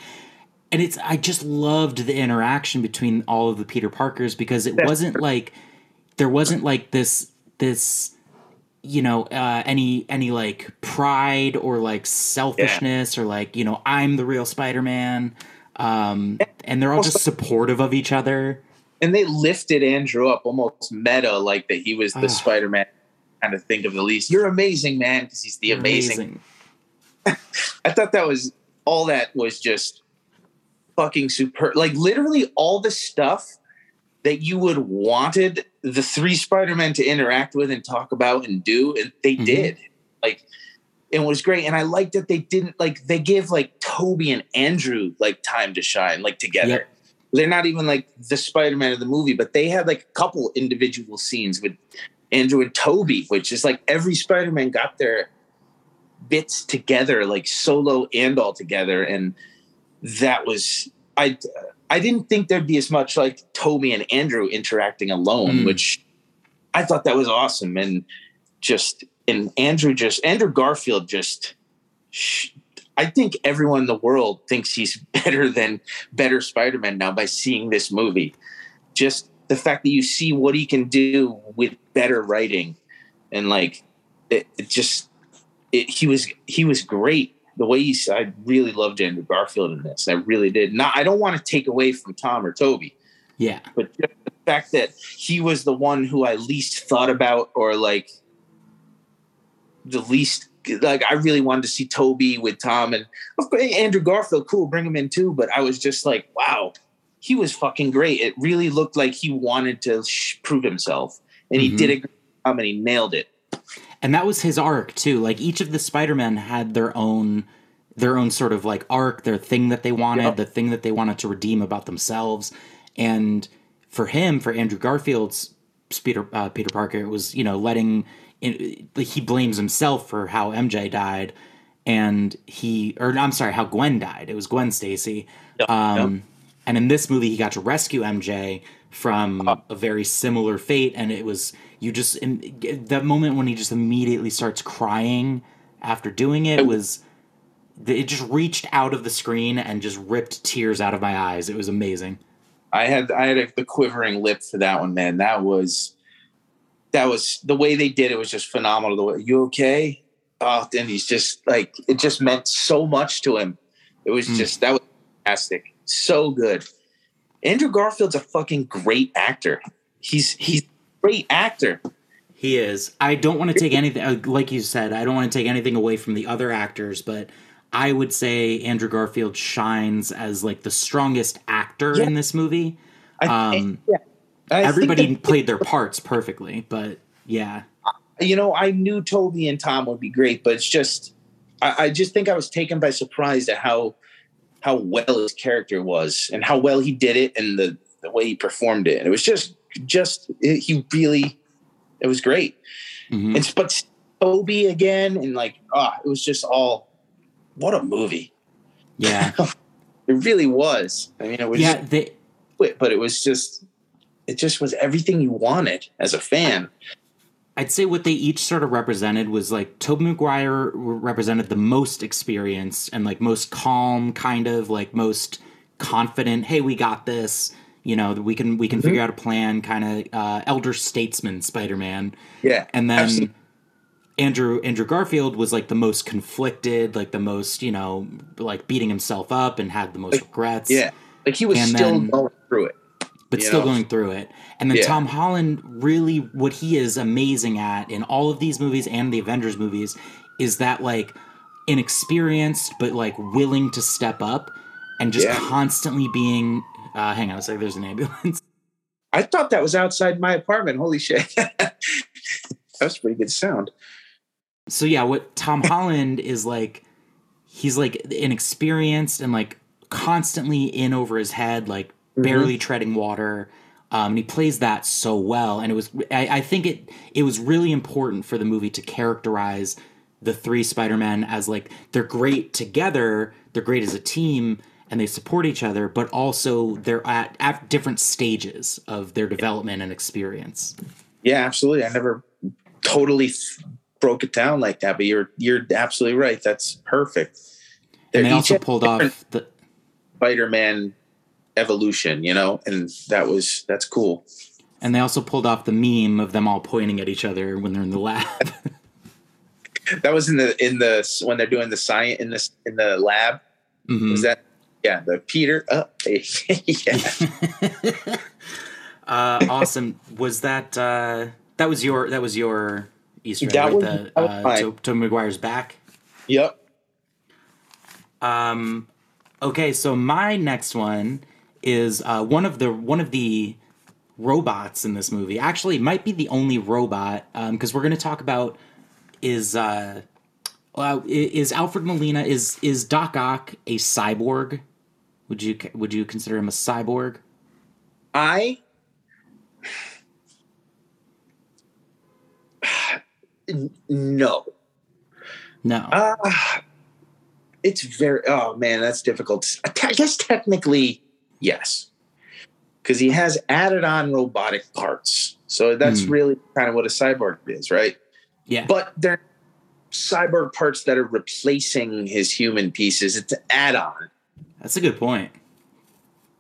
And it's I just loved the interaction between all of the Peter Parkers because it wasn't like there wasn't like this this you know uh, any any like pride or like selfishness or like you know I'm the real Spider-Man. Um, and they're all just supportive of each other. and they lifted Andrew up almost meta, like that he was the Ah. Spider Man kind of think of the least. You're amazing, man, because he's the amazing. I thought that was all that was just fucking super. Like literally all the stuff that you would wanted the three Spider Men to interact with and talk about and do, and they Mhm. did. Like it was great, and I liked that they didn't like they give like Tobey and Andrew like time to shine like together Yep. they're not even like the Spider-Man of the movie, but they had like a couple individual scenes with Andrew and Tobey, which is like every Spider-Man got their bits together, like solo and all together, and that was I. I didn't think there'd be as much like Tobey and Andrew interacting alone, Mm. which I thought that was awesome, and just and Andrew just Andrew Garfield just. sh- I think everyone in the world thinks he's better than better Spider-Man now by seeing this movie. Just the fact that you see what he can do with better writing, and like it, it just it, he was he was great. The way he's, I really loved Andrew Garfield in this. I really did. Not, I don't want to take away from Tom or Tobey, Yeah. but just the fact that he was the one who I least thought about, or like the least like I really wanted to see Tobey with Tom and of course, Andrew Garfield. Cool, bring him in too. But I was just like, wow, he was fucking great. It really looked like he wanted to sh- prove himself, and he Mhm. did it. job, and he nailed it. and that was his arc too like each of the spider-men had their own their own sort of like arc their thing that they wanted Yep. the thing that they wanted to redeem about themselves and for him for andrew garfield's peter uh, peter parker it was you know letting in, he blames himself for how mj died and he or i'm sorry how gwen died it was gwen stacy Yep, um and in this movie he got to rescue mj from a very similar fate and it was you just in that moment when he just immediately starts crying after doing it was it just reached out of the screen and just ripped tears out of my eyes it was amazing I had I had a, the quivering lip for that one, man. That was that was the way they did it was just phenomenal. The way you okay? Oh, and he's just like it just meant so much to him. It was Mm. just that was fantastic, so good. Andrew Garfield's a fucking great actor. He's he's a great actor. He is. I don't want to take anything, uh, like you said, I don't want to take anything away from the other actors, but I would say Andrew Garfield shines as like the strongest actor Yeah. in this movie. I, Um, yeah. I Everybody that- played their parts perfectly, but yeah. you know, I knew Tobey and Tom would be great, but it's just, I, I just think I was taken by surprise at how how well his character was and how well he did it and the the way he performed it. And it was just, just it, he really, it was great. Mhm. And but Tobey again, and like, ah, it was just all, what a movie! Yeah. It really was. I mean, it was, yeah. They, but it was just, it just was everything you wanted as a fan. I'd say what they each sort of represented was like Tobey Maguire represented the most experienced and like most calm, kind of like most confident. Hey, we got this. You know, we can we can mm-hmm. figure out a plan. Kind of uh, elder statesman Spider Man. Yeah, and then. Absolutely. Andrew Andrew Garfield was like the most conflicted, like the most, you know, like beating himself up and had the most like, regrets. Yeah. Like he was and still then, going through it. But still know? going through it. And then yeah. Tom Holland really what he is amazing at in all of these movies and the Avengers movies is that like inexperienced but like willing to step up and just yeah. constantly being uh hang on a second, there's an ambulance. I thought that was outside my apartment. Holy shit. that was pretty good sound so yeah, what Tom Holland is like, he's like inexperienced and like constantly in over his head, like mm-hmm. barely treading water. Um, and he plays that so well. And it was, I, I, think it, it was really important for the movie to characterize the three Spider-Men as like, they're great together. They're great as a team and they support each other, but also they're at, at different stages of their development and experience. Yeah, absolutely. I never totally broke it down like that, but you're you're absolutely right. That's perfect. They're and they also pulled off the Spider-Man evolution, you know, and that was that's cool. And they also pulled off the meme of them all pointing at each other when they're in the lab. that was in the in the when they're doing the science in this in the lab. Mm-hmm. Was that yeah the Peter? Oh, yeah. uh, awesome. Was that uh, that was your that was your Easter egg, that right? Was, the, uh, to, to Maguire's back. Yep. Um, okay, so my next one is uh, one of the one of the robots in this movie. Actually, it might be the only robot because um, we're going to talk about is uh, uh, is Alfred Molina is is Doc Ock a cyborg? Would you would you consider him a cyborg? I no. No. Uh, it's very, oh man, that's difficult. I guess technically, yes. Because he has added on robotic parts. So that's mm. really kind of what a cyborg is, right? Yeah. But they're cyborg parts that are replacing his human pieces. It's an add on. That's a good point.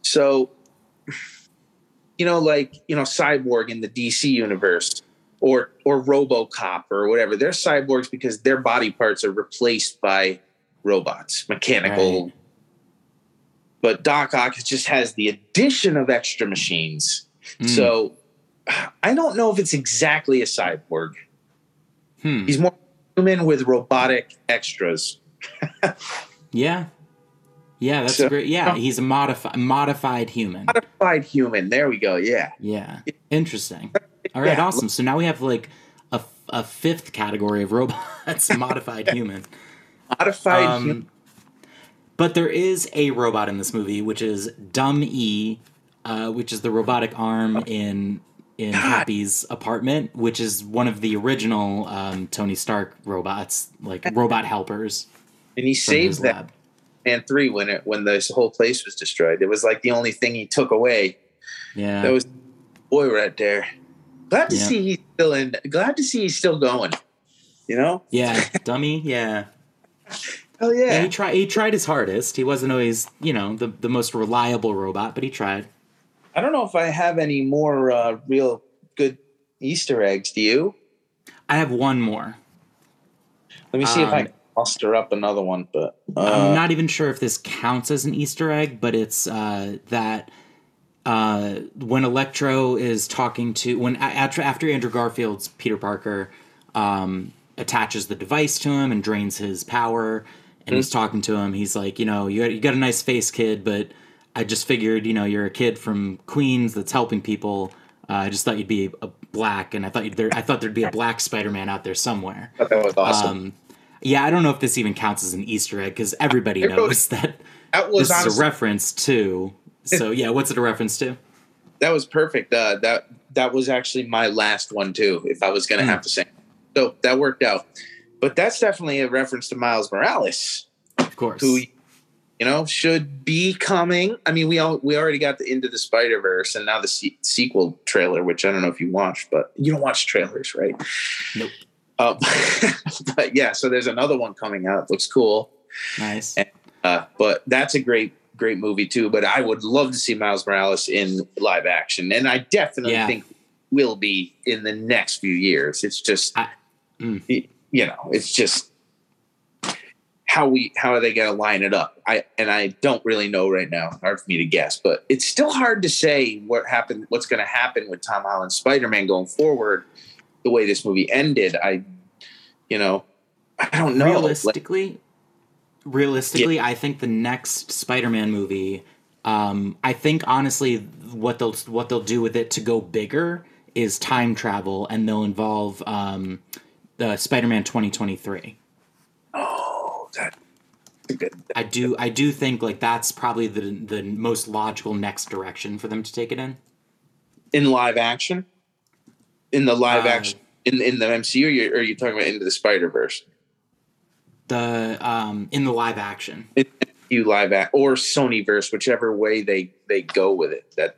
So, you know, like, you know, Cyborg in the DC universe or or RoboCop or whatever. They're cyborgs because their body parts are replaced by robots, mechanical. Right. But Doc Ock just has the addition of extra machines. Mm. So I don't know if it's exactly a cyborg. Hmm. He's more human with robotic extras. yeah. Yeah, that's so, great. Yeah, he's a modified modified human. Modified human. There we go. Yeah. Yeah. Interesting. All right, yeah. awesome. So now we have like a, a fifth category of robots, modified human. Modified um, human. But there is a robot in this movie, which is Dumb E, uh, which is the robotic arm in in God. Happy's apartment, which is one of the original um, Tony Stark robots, like robot helpers. And he saves that and three when it when this whole place was destroyed. It was like the only thing he took away. Yeah, that was boy right there. Glad to yeah. see he's still in. Glad to see he's still going. You know? Yeah, dummy. Yeah. Hell yeah. yeah. He tried. He tried his hardest. He wasn't always, you know, the the most reliable robot, but he tried. I don't know if I have any more uh, real good Easter eggs. Do you? I have one more. Let me see um, if I um, can muster up another one. But uh, I'm not even sure if this counts as an Easter egg, but it's uh, that uh, when Electro is talking to when after after Andrew Garfield's Peter Parker um, attaches the device to him and drains his power, and he's talking to him. He's like, you know, you got, you got a nice face, kid, but I just figured, you know, you're a kid from Queens that's helping people. Uh, I just thought you'd be a black, and I thought there, I thought there'd be a black Spider-Man out there somewhere. That was awesome. Um, yeah, I don't know if this even counts as an Easter egg because everybody knows that, that was this honestly, is a reference to so yeah, what's it a reference to? That was perfect. Uh, that that was actually my last one too. If I was going to mm. have to say, so that worked out. But that's definitely a reference to Miles Morales, of course, who you know, should be coming. I mean, we all we already got the Into the Spider Verse and now the se- sequel trailer, which I don't know if you watched, but you don't watch trailers, right? Nope. Uh, but yeah, so there's another one coming out. It looks cool. Nice. Uh, but that's a great, great movie too. But I would love to see Miles Morales in live action, and I definitely Yeah. think will be in the next few years. It's just, I- mm. You know, it's just how we how are they going to line it up? I and I don't really know right now. Hard for me to guess, but it's still hard to say what happened. What's going to happen with Tom Holland's Spider Man going forward? The way this movie ended, I, you know, I don't know. Like, realistically realistically i think the next spider-man movie um i think honestly what they'll what they'll do with it to go bigger is time travel and they'll involve um the spider-man 2023 oh, that. I do i do think like that's probably the the most logical next direction for them to take it in. In live action? In the live Uh, action in in the MCU or are you talking about into the Spider Verse the um in the live action. In you live act or Sony verse whichever way they they go with it that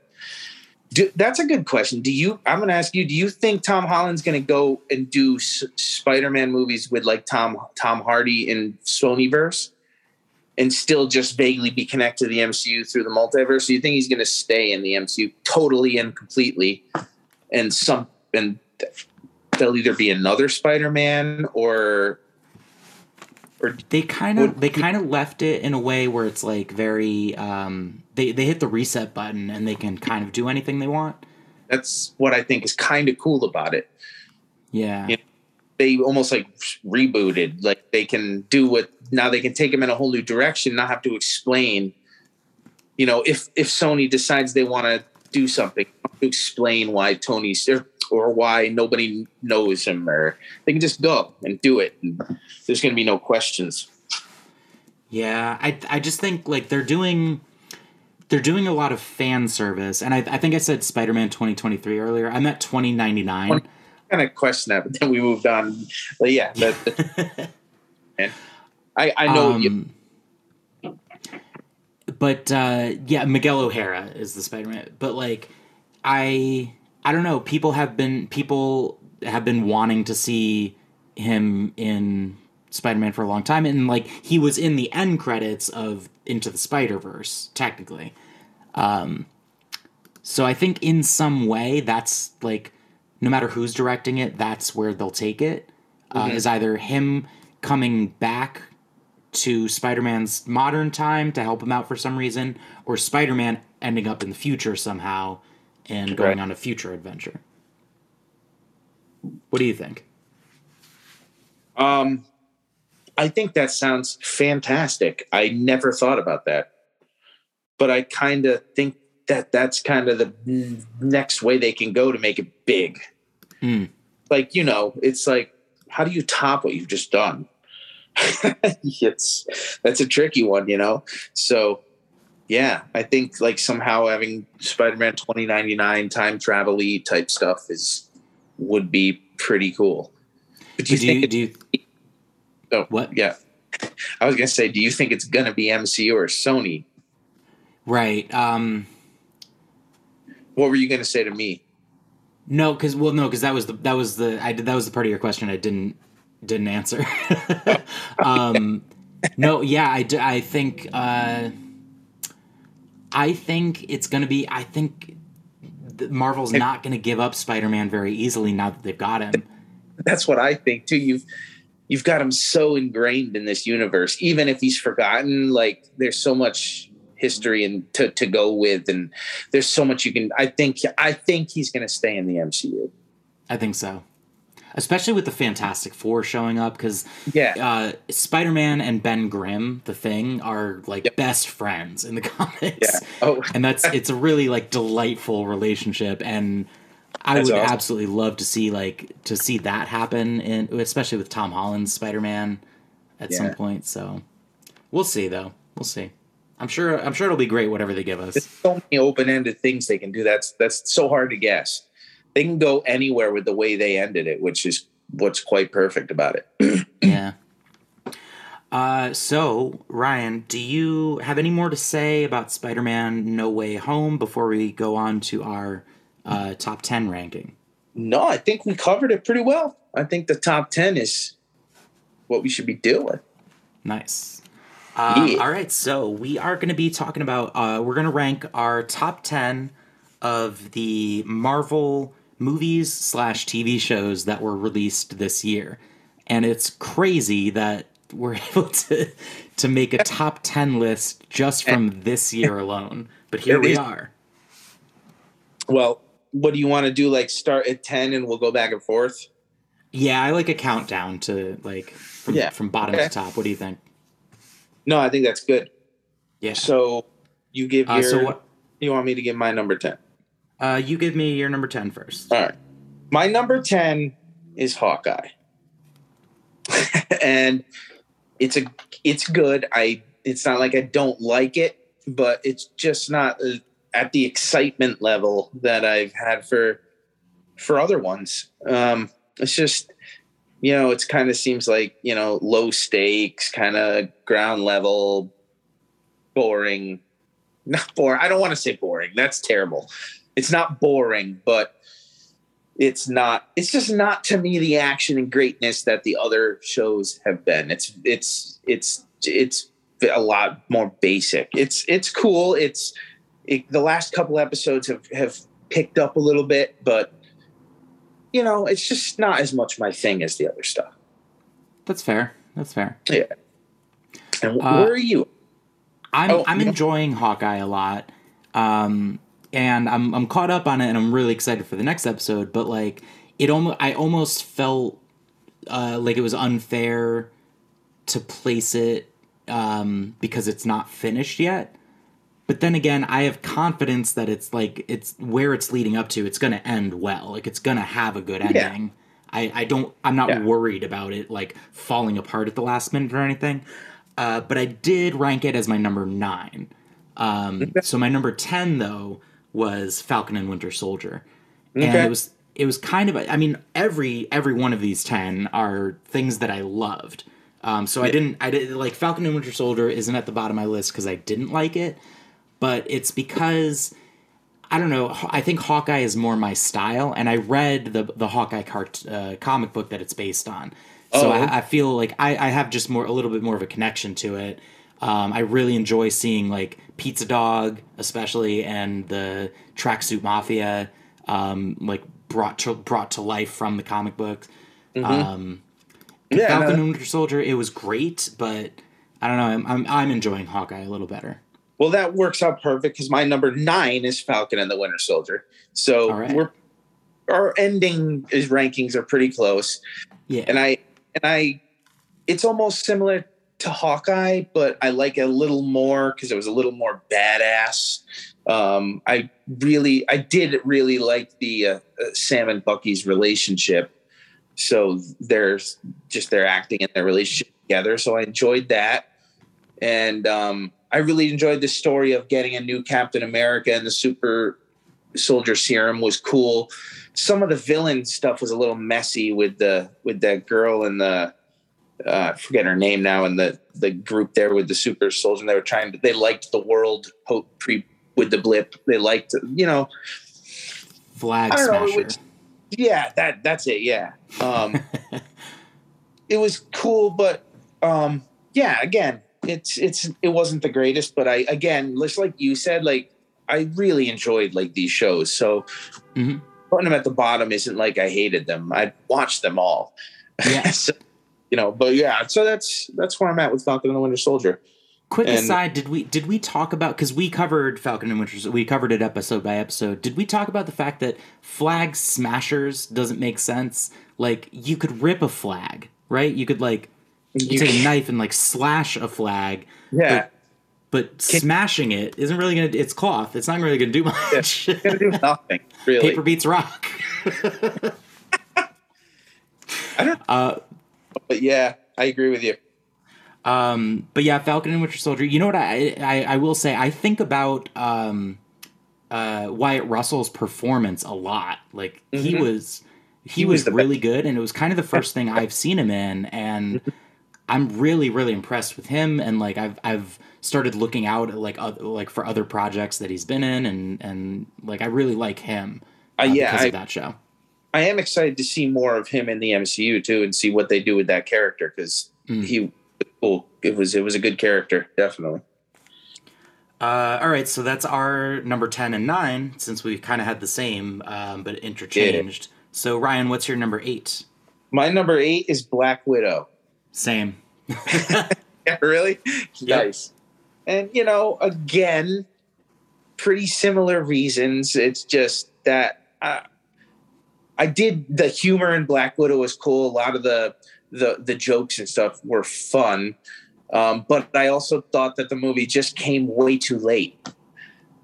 do, that's a good question. Do you I'm going to ask you do you think Tom Holland's going to go and do S- Spider-Man movies with like Tom Tom Hardy in Sonyverse, and still just vaguely be connected to the MCU through the multiverse? Do you think he's going to stay in the MCU totally and completely and some and there'll either be another Spider-Man or they kind of they kind of left it in a way where it's like very um they they hit the reset button and they can kind of do anything they want that's what I think is kind of cool about it. yeah Yeah. They almost like rebooted. Like they can do what now they can take them in a whole new direction, not have to explain. You know, if if Sony decides they want to do something, to explain why Tony's there or why nobody knows him, or they can just go and do it. And there's going to be no questions. yeah i i just think like they're doing they're doing a lot of fan service and i, I think i said spider-man 2023 earlier i meant 2099 Kind of question that, but then we moved on. But yeah, that, I I know you. Um, But uh, yeah, Miguel O'Hara is the Spider Man. But like, I I don't know. People have been people have been wanting to see him in Spider Man for a long time, and like he was in the end credits of Into the Spider Verse, technically. Um, so I think in some way that's like, no matter who's directing it, that's where they'll take it. Uh, Is either him coming back to Spider-Man's modern time to help him out for some reason, or Spider-Man ending up in the future somehow and going Right. on a future adventure. What do you think? Um, I think that sounds fantastic. I never thought about that, but I kind of think that that's kind of the next way they can go to make it big. Hmm. Like you know, it's like how do you top what you've just done? it's that's a tricky one, you know. So yeah, I think like somehow having Spider-Man 2099 time travel type stuff is would be pretty cool. But do you do think you, do you Oh, What? Yeah. I was gonna say, do you think it's gonna be MCU or Sony? right? Um, What were you gonna say to me? no, because well, no, because that was the that was the I did that was the part of your question I didn't didn't answer. um, no, yeah, I, d- I think uh, I think it's gonna be. I think Marvel's not gonna give up Spider-Man very easily now that they've got him. That's what I think too. You've you've got him so ingrained in this universe, even if he's forgotten. Like there's so much history and to, to go with, and there's so much you can. I think I think he's gonna stay in the MCU. I think so. Especially with the Fantastic Four showing up, because Yeah, uh, Spider-Man and Ben Grimm, the Thing, are like Yep. best friends in the comics. yeah. Oh, and that's it's a really like delightful relationship and i That's would awesome. absolutely love to see like to see that happen and especially with tom holland's spider-man at some point so we'll see though we'll see i'm sure i'm sure it'll be great whatever they give there's us so many open-ended things they can do. That's that's so hard to guess. They can go anywhere with the way they ended it, which is what's quite perfect about it. yeah Uh, so Ryan, do you have any more to say about Spider-Man: No Way Home before we go on to our uh, top ten ranking? No, I think we covered it pretty well. I think the top ten is what we should be doing. Nice. Uh, Yeah. All right, so we are going to be talking about. Uh, we're going to rank our top ten of the Marvel movies slash TV shows that were released this year, and it's crazy that we're able to to make a top ten list just from this year alone. But here we are. Well, what do you want to do? Like start at ten and we'll go back and forth. Yeah, I like a countdown to like from Yeah, from bottom okay. to top. What do you think? No, I think that's good. Yeah. So you give Uh, your. so what? You want me to give my number ten? Uh, you give me your number ten first. All right. My number 10 is Hawkeye. and it's a it's good. I it's not like I don't like it, but it's just not uh, at the excitement level that I've had for for other ones. Um it's just you know, it's kind of seems like, you know, low stakes, kind of ground level boring. Not boring. I don't want to say boring. That's terrible. It's not boring, but it's not it's just not to me the action and greatness that the other shows have been it's it's it's it's a lot more basic it's it's cool it's it, the last couple episodes have have picked up a little bit but you know it's just not as much my thing as the other stuff That's fair. That's fair. Yeah. And Uh, where are you I'm Oh, I'm yeah. enjoying Hawkeye a lot, um, and I'm I'm caught up on it, and I'm really excited for the next episode. But like, it almost I almost felt uh, like it was unfair to place it um, because it's not finished yet. But then again, I have confidence that it's like it's where it's leading up to. It's going to end well. Like it's going to have a good Yeah. ending. I, I don't. I'm not Yeah. worried about it like falling apart at the last minute or anything. Uh, but I did rank it as my number nine. Um, so my number ten though was Falcon and Winter Soldier, and it was it was kind of I mean every every one of these ten are things that I loved. Um, so I didn't I did like Falcon and Winter Soldier isn't at the bottom of my list because I didn't like it, but it's because I don't know. I think Hawkeye is more my style, and I read the the Hawkeye cart, uh, comic book that it's based on. So Oh. I, I feel like I, I have just more a little bit more of a connection to it. Um, I really enjoy seeing like Pizza Dog, especially, and the Tracksuit Mafia, um, like brought to brought to life from the comic book. Um, yeah Falcon and Winter Soldier, it was great, but I don't know. I'm I'm, I'm enjoying Hawkeye a little better. well that works out perfect because my number nine is falcon and the winter soldier so right. we're our ending is rankings are pretty close Yeah, and I and I it's almost similar to Hawkeye, but I like it a little more because it was a little more badass. Um, I really, I did really like the uh, uh, Sam and Bucky's relationship. So there's just their acting and their relationship together. So I enjoyed that, and um, I really enjoyed the story of getting a new Captain America and the Super Soldier Serum was cool some of the villain stuff was a little messy with the with that girl and the uh, I forget her name now and the the group there with the super soldier. They were trying to they liked the world pre with the blip. They liked you know Flag don't know, was- yeah that that's it yeah. Um, it was cool, but um, yeah again it's it's it wasn't the greatest, but I again just like you said like I really enjoyed like these shows so. Mhm. Putting them at the bottom isn't like I hated them. I watched them all. Yeah. so, you know, but yeah, so that's that's where I'm at with Falcon and the Winter Soldier. Quick And- aside, did we did we talk about because we covered Falcon and Winter Soldier, we covered it episode by episode. Did we talk about the fact that flag smashers doesn't make sense? Like you could rip a flag, right? You could like you take a knife and like slash a flag, Yeah, but smashing it isn't really gonna. It's cloth. It's not really gonna do much. It's gonna do nothing really. Paper beats rock. I don't, Uh, but yeah, I agree with you. Um, but yeah, Falcon and Winter Soldier. You know what I, I I will say? I think about um, uh, Wyatt Russell's performance a lot. Like he Mhm. was he, He was, was really good, and it was kind of the first thing I've seen him in, and I'm really really impressed with him, and like I've I've started looking out at, like other, like for other projects that he's been in, and and like I really like him. Uh, yeah, because I- of that show. I am excited to see more of him in the MCU too, and see what they do with that character because Mm. he, well, it was it was a good character, definitely. Uh, all right, so that's our number ten and nine, since we kind of had the same um, but interchanged. So Ryan, what's your number eight? My number eight is Black Widow. Same. Yeah, really? Yep. Nice. And you know, again, pretty similar reasons. It's just that uh, I did the humor in Black Widow was cool. A lot of the the the jokes and stuff were fun, um, but I also thought that the movie just came way too late.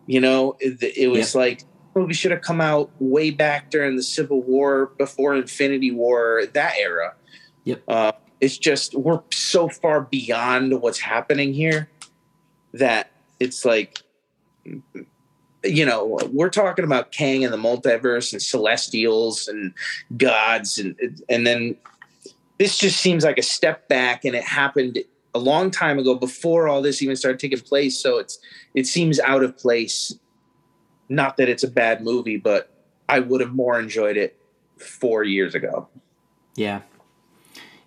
You know, it, it was like the movie should have come out way back during the Civil War, before Infinity War, that era. Yep. Uh, it's just we're so far beyond what's happening here that it's like you know we're talking about Kang and the multiverse and celestials and gods and and then this just seems like a step back and it happened a long time ago before all this even started taking place. So it's it seems out of place. Not that it's a bad movie but I would have more enjoyed it 4 years ago. Yeah.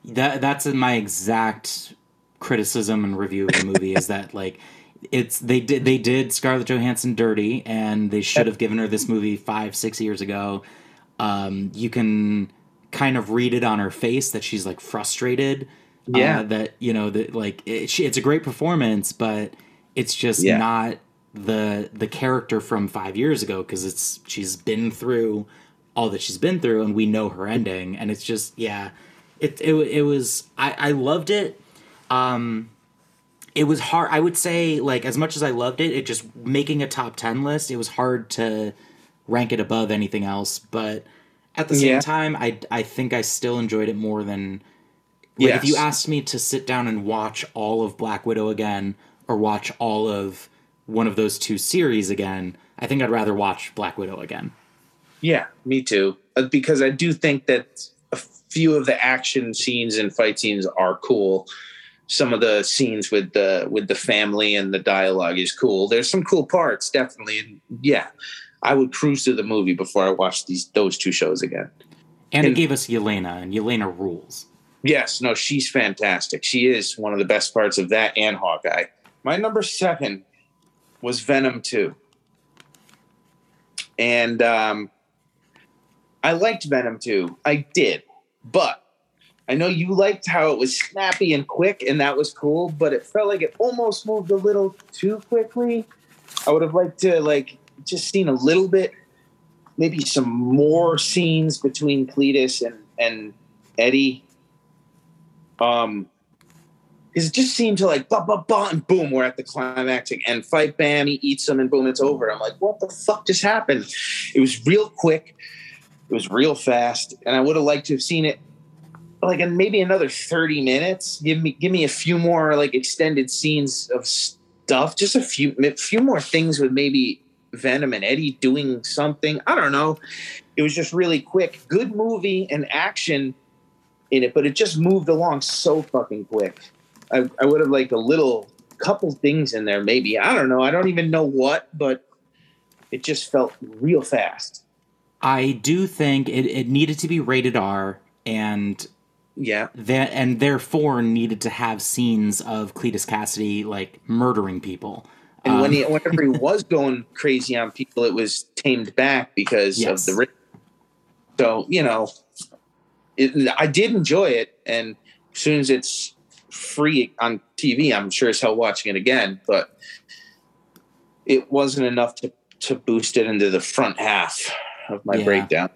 That that's my exact criticism and review of the movie is that like it's they did they did Scarlett Johansson dirty and they should have given her this movie five six years ago. Um, you can kind of read it on her face that she's like frustrated. uh, Yeah. that you know that like it, she, it's a great performance, but it's just Yeah. not the the character from five years ago because it's she's been through all that she's been through and we know her ending and it's just yeah it it, it was I, I loved it um it was hard i would say like as much as i loved it it just making a top 10 list it was hard to rank it above anything else but at the same Yeah. time i i think i still enjoyed it more than like if you asked me to sit down and watch all of black widow again or watch all of one of those two series again i think i'd rather watch black widow again Yeah, me too. Uh, Because I do think that a few of the action scenes and fight scenes are cool. Some of the scenes with the with the family and the dialogue is cool. There's some cool parts, definitely. And yeah, I would cruise to the movie before I watched these those two shows again. and it gave us yelena and yelena rules Yes, no, she's fantastic. She is one of the best parts of that and Hawkeye. My number seven was Venom 2. And um, I liked Venom 2. I did. But I know you liked how it was snappy and quick, and that was cool, but it felt like it almost moved a little too quickly. I would have liked to like just seen a little bit, maybe some more scenes between Cletus and, and Eddie. Um because it just seemed to like bah, bah, bah, and boom we're at the climactic and fight bam he eats them and boom it's over. I'm like what the fuck just happened? It was real quick. It was real fast and i would have liked to have seen it like in maybe another 30 minutes give me give me a few more like extended scenes of stuff just a few few more things with maybe venom and eddie doing something i don't know it was just really quick good movie and action in it, but it just moved along so fucking quick. I, I would have liked a little couple things in there, maybe. I don't know. I don't even know what, but it just felt real fast. I do think it, it needed to be rated R and Yeah. that and therefore needed to have scenes of Cletus Kasady like murdering people. And when Um, he, whenever he was going crazy on people, it was tamed back because Yes. of the. So you know, it, I did enjoy it, and as soon as it's free on TV, I'm sure as hell watching it again. But it wasn't enough to to boost it into the front half of my Yeah. breakdown.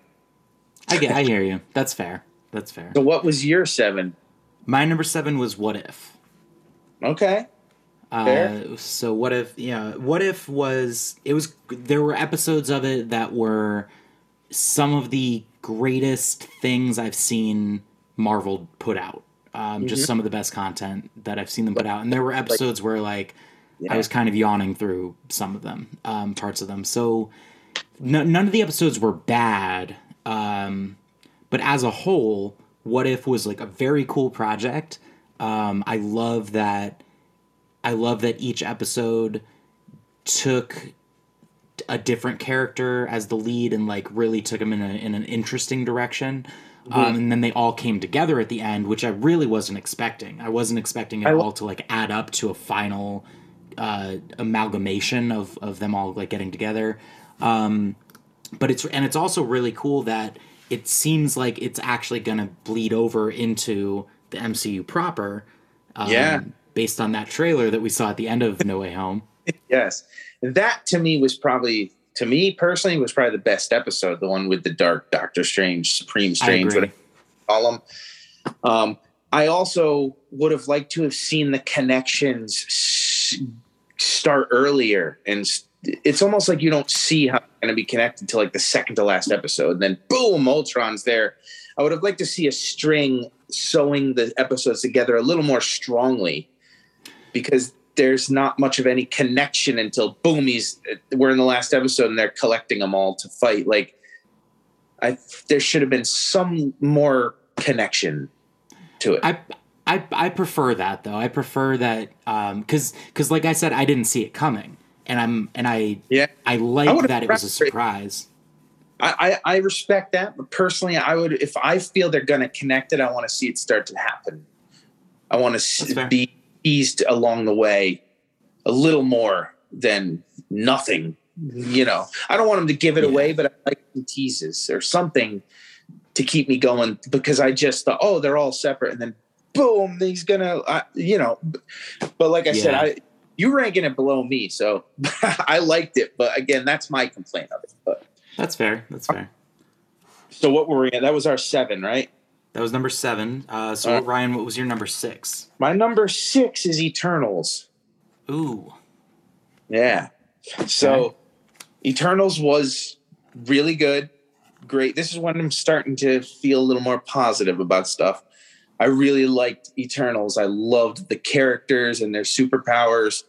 I get I hear you. That's fair. That's fair. So what was your seven? My number seven was What If. Okay. Uh, so what if yeah what if was it was there were episodes of it that were some of the greatest things i've seen marvel put out um, just Mhm. some of the best content that i've seen them put out and there were episodes where like i was kind of yawning through some of them um, parts of them so no, none of the episodes were bad um, but as a whole what if was like a very cool project Um, I love that. I love that each episode took a different character as the lead and like really took him in a in an interesting direction. Um, and then they all came together at the end, which I really wasn't expecting. I wasn't expecting it I all to like add up to a final uh, amalgamation of of them all like getting together. Um, but it's and it's also really cool that it seems like it's actually going to bleed over into the MCU proper. Um, Yeah. Based on that trailer that we saw at the end of No Way Home. Yes. That to me was probably to me personally was probably the best episode, the one with the dark Doctor Strange, Supreme Strange, whatever you call him. Um, I also would have liked to have seen the connections s- start earlier, and it's almost like you don't see how it's going to be connected to like the second to last episode. And then boom, Ultron's there. I would have liked to see a string sewing the episodes together a little more strongly because there's not much of any connection until boom he's we're in the last episode and they're collecting them all to fight like i there should have been some more connection to it I I I prefer that though. I prefer that um cuz cuz like I said I didn't see it coming. And I'm and I yeah. I I like would've that it was a surprise. I, I i respect that but personally i would if i feel they're going to connect it i want to see it start to happen. I want to be eased along the way a little more than nothing you know? I don't want them to give it Yeah. away but i like some teases or something to keep me going because i just thought oh they're all separate and then boom he's gonna uh, you know but like i said i you ranking it below me so i liked it but again that's my complaint of it but That's fair. That's fair. so what were we at? That was our seven, right? That was number 7. Uh so All right. Ryan, what was your number 6? My number six is Eternals. Ooh. Yeah. So Eternals was really good. Great. This is when I'm starting to feel a little more positive about stuff. I really liked Eternals. I loved the characters and their superpowers.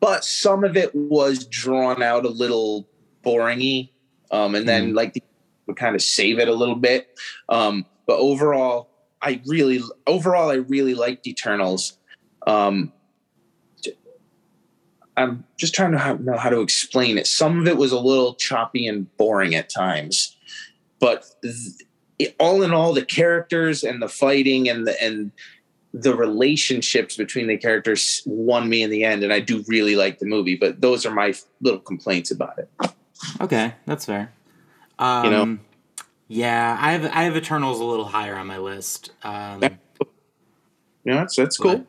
But some of it was drawn out a little boringy. Um, and then Mhm. like the would kind of save it a little bit. Um, but overall, I really overall I really liked Eternals. Um, I'm just trying to know how to explain it. Some of it was a little choppy and boring at times, but th- it, all in all, the characters and the fighting and the and the relationships between the characters won me in the end, and I do really like the movie. But those are my little complaints about it. Okay, that's fair. Um You know? Yeah, I have I have Eternals a little higher on my list. Um know, that's that's cool.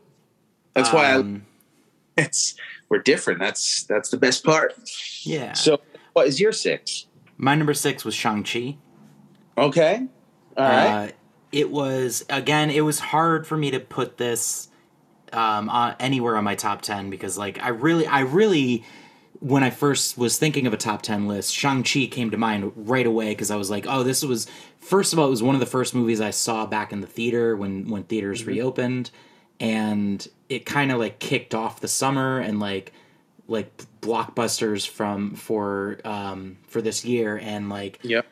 That's why I, um, it's we're different. That's that's the best part. Yeah. So, what is your six? my number 6 was Shang-Chi. Okay, all right. Uh, it was again. It was hard for me to put this um, uh, anywhere on my top ten because, like, I really, I really, when I first was thinking of a top ten list, Shang Chi came to mind right away because I was like, oh, this was first of all, it was one of the first movies I saw back in the theater when when theaters reopened, and it kind of like kicked off the summer and like like blockbusters from for um for this year and like yep.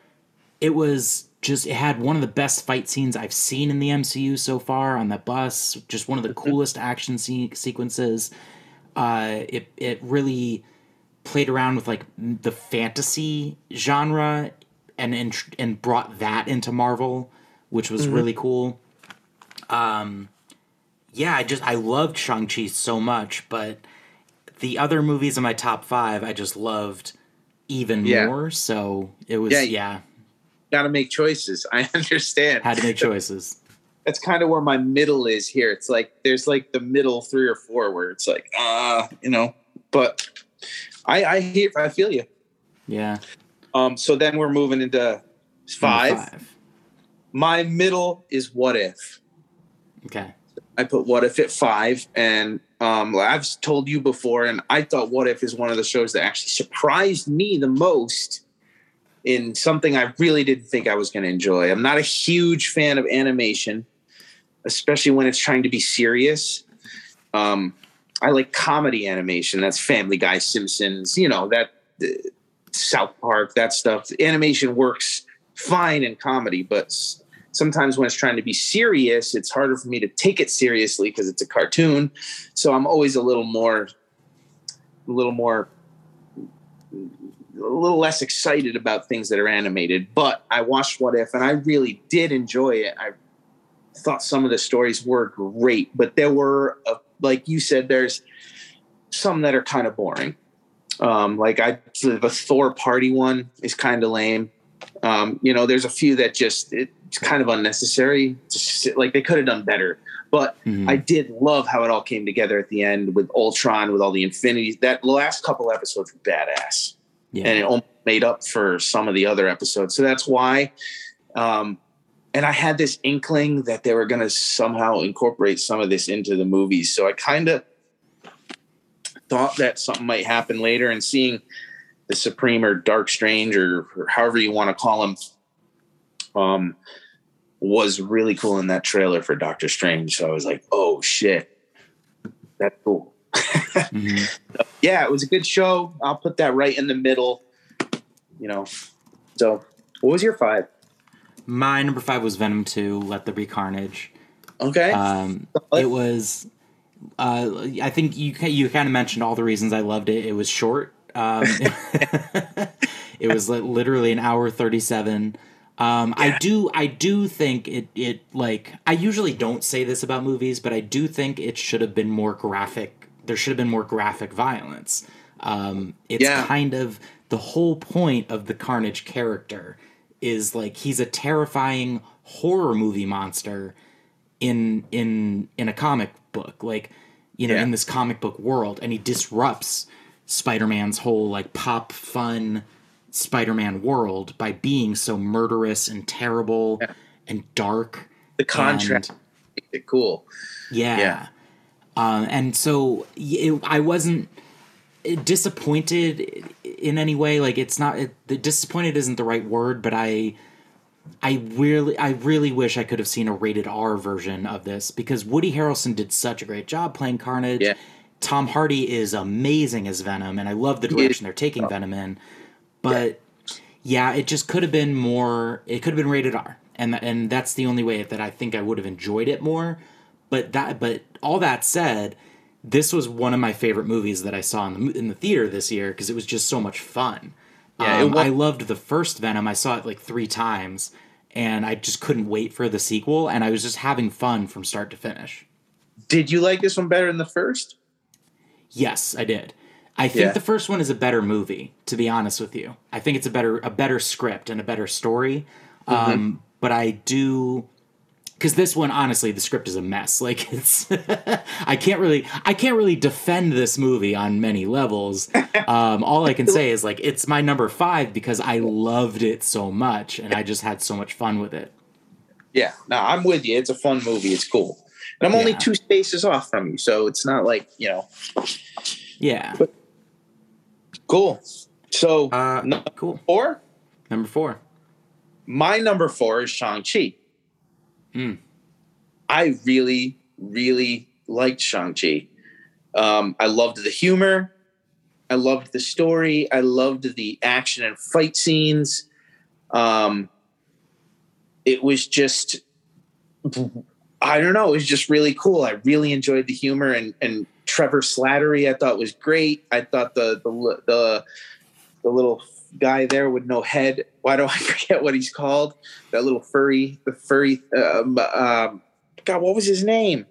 it was just it had one of the best fight scenes I've seen in the MCU so far on the bus. Just one of the coolest action se- sequences. Uh, it it really played around with like the fantasy genre and and and brought that into Marvel, which was really cool. Um, yeah, I just I loved Shang Chi so much, but the other movies in my top five I just loved even Yeah. more. So it was Yeah, yeah Got to make choices. I understand. had to make choices. That's kind of where my middle is here. It's like there's like the middle three or four where it's like, uh, you know. But I I hear I feel you. Yeah. Um. So then we're moving into Number five. My middle is what if. Okay. I put What If at five, and um, I've told you before, and I thought What If is one of the shows that actually surprised me the most in something I really didn't think I was going to enjoy. I'm not a huge fan of animation, especially when it's trying to be serious. Um, I like comedy animation. That's Family Guy, Simpsons, you know that uh, South Park, that stuff. Animation works fine in comedy, but sometimes when it's trying to be serious, it's harder for me to take it seriously because it's a cartoon. So I'm always a little more, a little more, a little less excited about things that are animated. But I watched What If and I really did enjoy it. I thought some of the stories were great, but there were, uh, like you said, there's some that are kind of boring. Um, like I, the Thor party one is kind of lame. Um, you know, there's a few that just it's kind of unnecessary. Just, like they could have done better. But Mhm. I did love how it all came together at the end with Ultron, with all the Infinities. That last couple episodes were badass, yeah. and it made up for some of the other episodes. So that's why. Um, and I had this inkling that they were going to somehow incorporate some of this into the movies. So I kind of thought that something might happen later. And seeing the Supreme or Dark Strange or, or however you want to call him, um, was really cool in that trailer for Doctor Strange. So I was like, oh shit, that's cool. Mhm. Yeah, it was a good show. I'll put that right in the middle. You know. So, what was your five? My number five was Venom 2, Let There Be Carnage. Okay. Um, it was. Uh, I think you you kind of mentioned all the reasons I loved it. It was short. Um, it was li- literally an hour thirty seven. Um, I do I do think it it like I usually don't say this about movies, but I do think it should have been more graphic. There should have been more graphic violence. Um, it's Yeah. kind of the whole point of the Carnage character is like he's a terrifying horror movie monster in in in a comic book like you know Yeah. in this comic book world and he disrupts spider-man's whole like pop fun spider-man world by being so murderous and terrible Yeah. and dark the contrast and- it cool. yeah. Yeah. Um, and so it, I wasn't disappointed in any way. Like it's not it, the disappointed isn't the right word, but I I really I really wish I could have seen a rated R version of this because Woody Harrelson did such a great job playing Carnage. Yeah. Tom Hardy is amazing as Venom, and I love the direction they're taking Venom in. But yeah, it just could have been more. It could have been rated R, and and that's the only way that I think I would have enjoyed it more. But that, but all that said, this was one of my favorite movies that I saw in the in the theater this year because it was just so much fun. Yeah, um, wa- I loved the first Venom. I saw it like three times, and I just couldn't wait for the sequel. And I was just having fun from start to finish. Did you like this one better than the first? Yes, I did. I think Yeah. the first one is a better movie, to be honest with you. I think it's a better a better script and a better story. Mm-hmm. Um, but I do because this one, honestly, the script is a mess. Like it's, I can't really, I can't really defend this movie on many levels. Um, all I can say is like it's my number five because I loved it so much and I just had so much fun with it. Yeah, no, I'm with you. It's a fun movie. It's cool. And I'm only Yeah. two spaces off from you, so it's not like, you know, Yeah. cool. So, Uh, number cool. four, Number four. my number four is Shang-Chi. Hmm. I really, really liked Shang-Chi. Um, I loved the humor. I loved the story. I loved the action and fight scenes. Um, it was just, I don't know, it was just really cool. I really enjoyed the humor and, and Trevor Slattery, I thought was great. I thought the, the, the, the little guy there with no head. Why do I forget what he's called? That little furry, the furry, um, um, God, what was his name?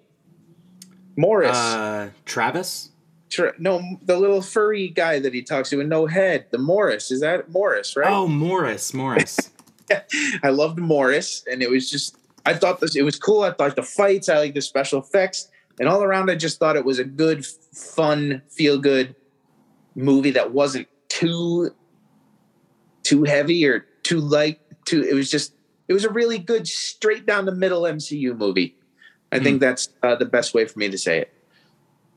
Morris. Uh, Travis. Tra- no, the little furry guy that he talks to with no head. The Morris is that Morris, right? Oh, Morris. Morris. I loved Morris, and it was just I thought this it was cool. I thought the fights, I like the special effects, and all around, I just thought it was a good, fun, feel good movie that wasn't too too heavy or too light. Too it was just it was a really good, straight down the middle MCU movie. I think that's uh, the best way for me to say it.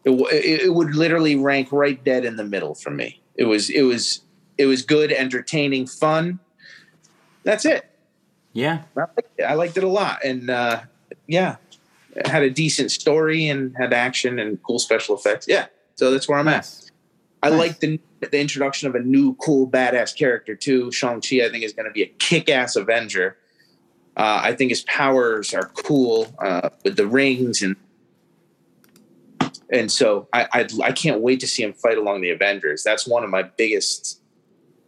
It, w- it. would literally rank right dead in the middle for me. It was it was it was good, entertaining, fun. That's it. yeah. I liked it, I liked it a lot, and uh, yeah, it had a decent story and had action and cool special effects. Yeah, so that's where I'm at. I Nice. like the the introduction of a new cool badass character too. Shang Chi, I think, is going to be a kick ass Avenger. Uh, I think his powers are cool uh, with the rings and and so I, I I can't wait to see him fight along the Avengers. That's one of my biggest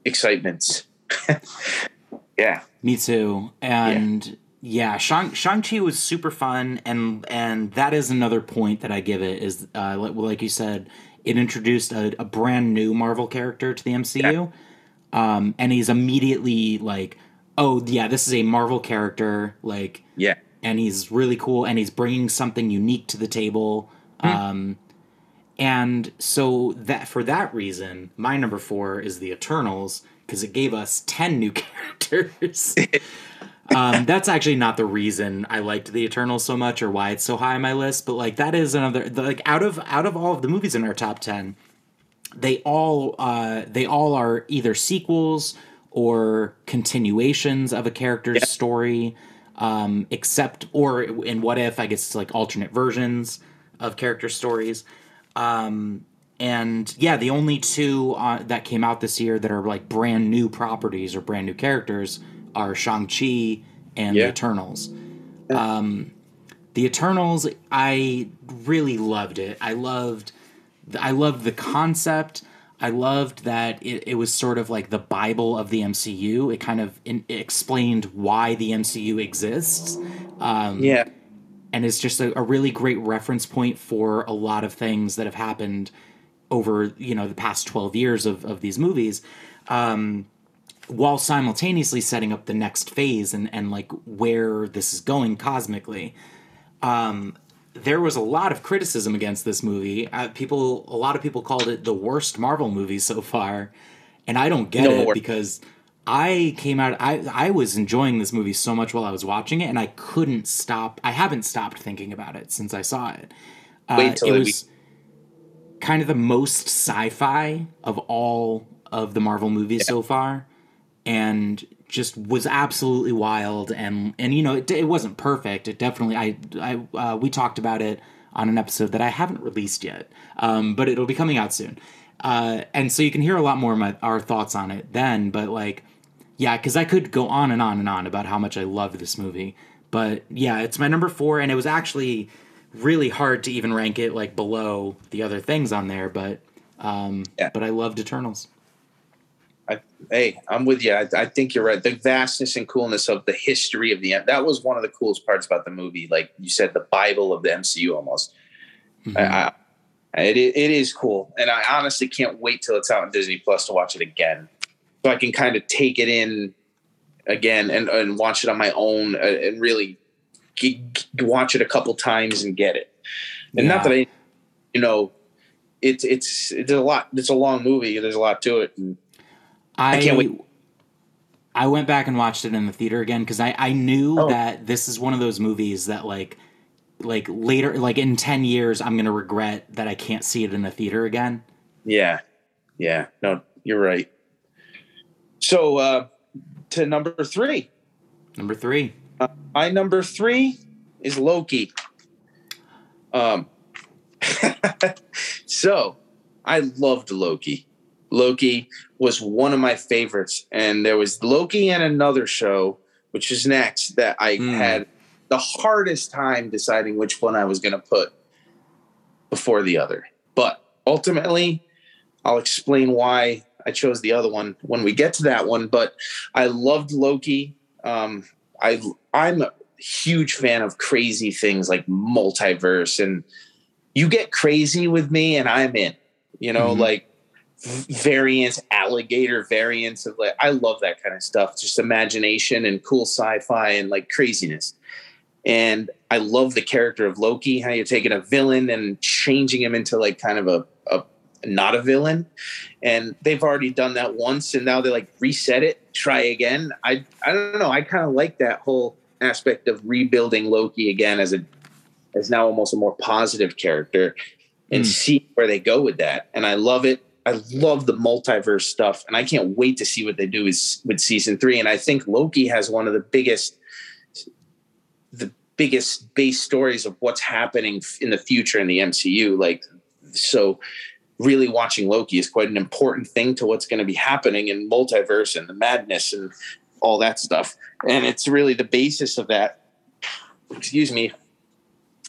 excitements. yeah, me too. And yeah, yeah Shang Shang Chi was super fun, and and that is another point that I give it is uh, like, like you said, it introduced a, a, brand new Marvel character to the MCU, yeah. um, and he's immediately like, oh yeah, this is a Marvel character, like yeah, and he's really cool, and he's bringing something unique to the table Hmm. Um, and so that for that reason, my number four is the Eternals because it gave us ten new characters. um, that's actually not the reason I liked the Eternals so much or why it's so high on my list, but like that is another like out of out of all of the movies in our top ten, they all uh, they all are either sequels or continuations of a character's yeah. story, um, except or in What If I guess it's like alternate versions of character stories. Um, and yeah, the only two uh, that came out this year that are like brand new properties or brand new characters are Shang Chi and yeah. the Eternals. Um, the Eternals, I really loved it. I loved, I loved the concept. I loved that it, it was sort of like the Bible of the MCU. It kind of in, it explained why the MCU exists. Um, yeah and it's just a, a, really great reference point for a lot of things that have happened over you know the past 12 years of, of these movies um, while simultaneously setting up the next phase and, and like where this is going cosmically um, there was a lot of criticism against this movie uh, people a lot of people called it the worst marvel movie so far and i don't get no it because I came out I I was enjoying this movie so much while I was watching it and I couldn't stop I haven't stopped thinking about it since I saw it. Uh, Wait till it was kind of the most sci-fi of all of the Marvel movies yeah. so far and just was absolutely wild and and you know it, it wasn't perfect it definitely I I uh, we talked about it on an episode that I haven't released yet um, but it'll be coming out soon uh, and so you can hear a lot more of my, our thoughts on it then but like yeah, because I could go on and on and on about how much I love this movie. But yeah, it's my number four, and it was actually really hard to even rank it like below the other things on there. But um, yeah. but I loved Eternals. I, hey, I'm with you. I, I, think you're right. The vastness and coolness of the history of the that was one of the coolest parts about the movie. Like you said, the Bible of the MCU almost. Mm-hmm. I, I, it, it is cool, and I honestly can't wait till it's out on Disney Plus to watch it again so I can kind of take it in again and, and watch it on my own uh, and really g- watch it a couple times and get it. And yeah. not that I, you know, it's it's it's a lot. It's a long movie. There's a lot to it. And I, I can't wait. I went back and watched it in the theater again because I I knew oh. that this is one of those movies that like like later like in 10 years i'm gonna regret that i can't see it in a theater again yeah yeah no you're right so uh, to number three. Number three. Uh, my number three is Loki. Um, so I loved Loki. Loki was one of my favorites, and there was Loki and another show, which is next, that I mm. had the hardest time deciding which one I was going to put before the other. But ultimately, I'll explain why I chose the other one when we get to that one. But I loved Loki. Um, I I'm a huge fan of crazy things like multiverse, and you get crazy with me, and I'm in. You know, mm-hmm. like variants, alligator variants of like I love that kind of stuff. Just imagination and cool sci-fi and like craziness. And I love the character of Loki, how you're taking a villain and changing him into like kind of a, a not a villain. And they've already done that once and now they like reset it, try again. I I don't know. I kind of like that whole aspect of rebuilding Loki again as a as now almost a more positive character and mm. see where they go with that. And I love it. I love the multiverse stuff, and I can't wait to see what they do with season three. And I think Loki has one of the biggest, the biggest base stories of what's happening in the future in the MCU. Like, so really watching Loki is quite an important thing to what's going to be happening in multiverse and the madness and all that stuff. And it's really the basis of that. Excuse me.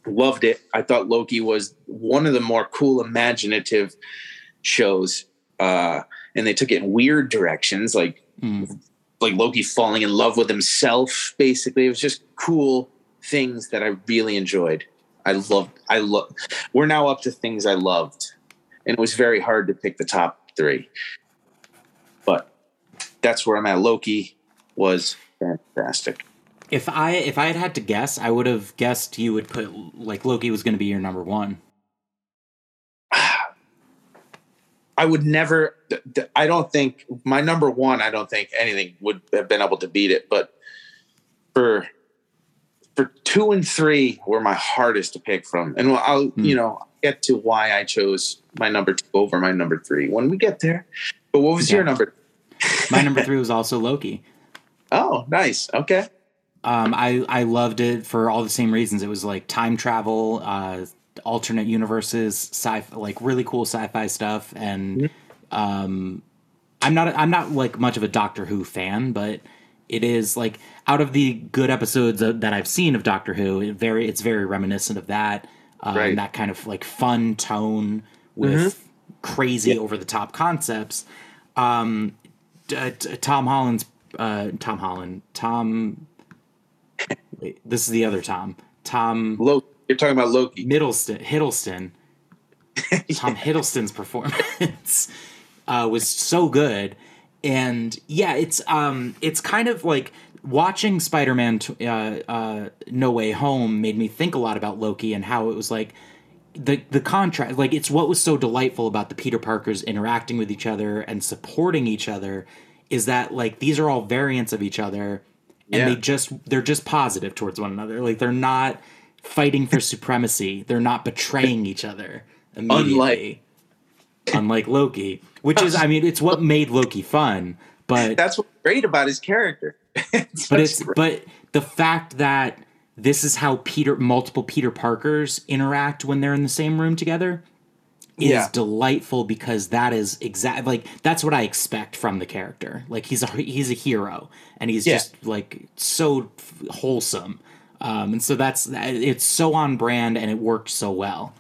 Loved it. I thought Loki was one of the more cool, imaginative shows. Uh, and they took it in weird directions, like Mm. like Loki falling in love with himself. Basically, it was just cool things that I really enjoyed. I loved. I love. We're now up to things I loved, and it was very hard to pick the top three. But that's where I'm at. Loki was fantastic. If I if I had had to guess, I would have guessed you would put like Loki was going to be your number one. I would never. I don't think my number one. I don't think anything would have been able to beat it. But for for two and three were my hardest to pick from, and I'll Hmm. you know get to why I chose my number two over my number three when we get there. But what was Yeah. your number? My number three was also Loki. Oh, nice. Okay. Um, I I loved it for all the same reasons. It was like time travel, uh, alternate universes, sci like really cool sci-fi stuff, and um, I'm not I'm not like much of a Doctor Who fan, but it is like out of the good episodes that I've seen of Doctor Who, it very it's very reminiscent of that, um, Right. that kind of like fun tone with crazy over the top concepts. Um, t- Tom Holland's uh, Tom Holland Tom. Wait, this is the other Tom. Tom Loki. You're talking about Loki. Middleston Hiddleston. Tom Hiddleston's performance uh, was so good, and yeah, it's um, it's kind of like watching Spider-Man uh, uh, No Way Home made me think a lot about Loki and how it was like the the contrast like it's what was so delightful about the Peter Parkers interacting with each other and supporting each other is that like these are all variants of each other and Yeah. they just they're just positive towards one another like they're not fighting for supremacy they're not betraying each other immediately unlike Loki which is I mean it's what made Loki fun but That's what's great about his character. but it's but the fact that this is how Peter multiple Peter Parkers interact when they're in the same room together is Yeah. delightful because that is exact like that's what I expect from the character. Like he's a he's a hero and he's Yeah. just like so wholesome. Um, and so that's it's so on brand and it worked so well.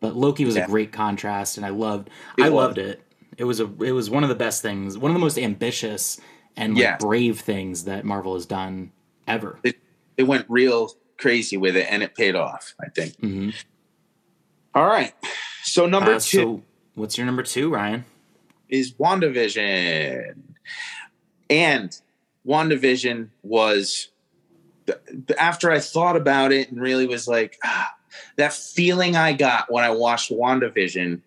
But Loki was Mm-hmm. Yeah. a great contrast and I loved It I was. loved it. It was a it was one of the best things, one of the most ambitious and like Yeah. brave things that Marvel has done ever. it, it went real crazy with it and it paid off, I think. Mhm. All right. So number Uh, two so what's your number two, Ryan? is WandaVision. And WandaVision was after I thought about it and really was like ah, that feeling I got when I watched WandaVision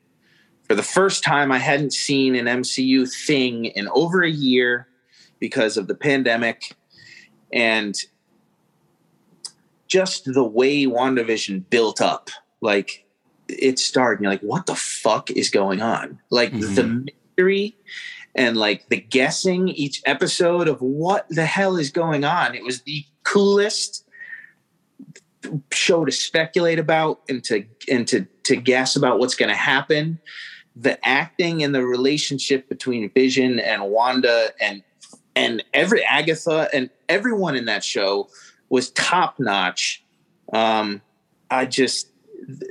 for the first time I hadn't seen an MCU thing in over a year because of the pandemic. And just the way WandaVision built up like it started and you're like what the fuck is going on? Like Mhm. the mystery and like the guessing each episode of what the hell is going on. It was the coolest show to speculate about and to and to to guess about what's going to happen. The acting and the relationship between vision and wanda and and every agatha and everyone in that show was top notch um i just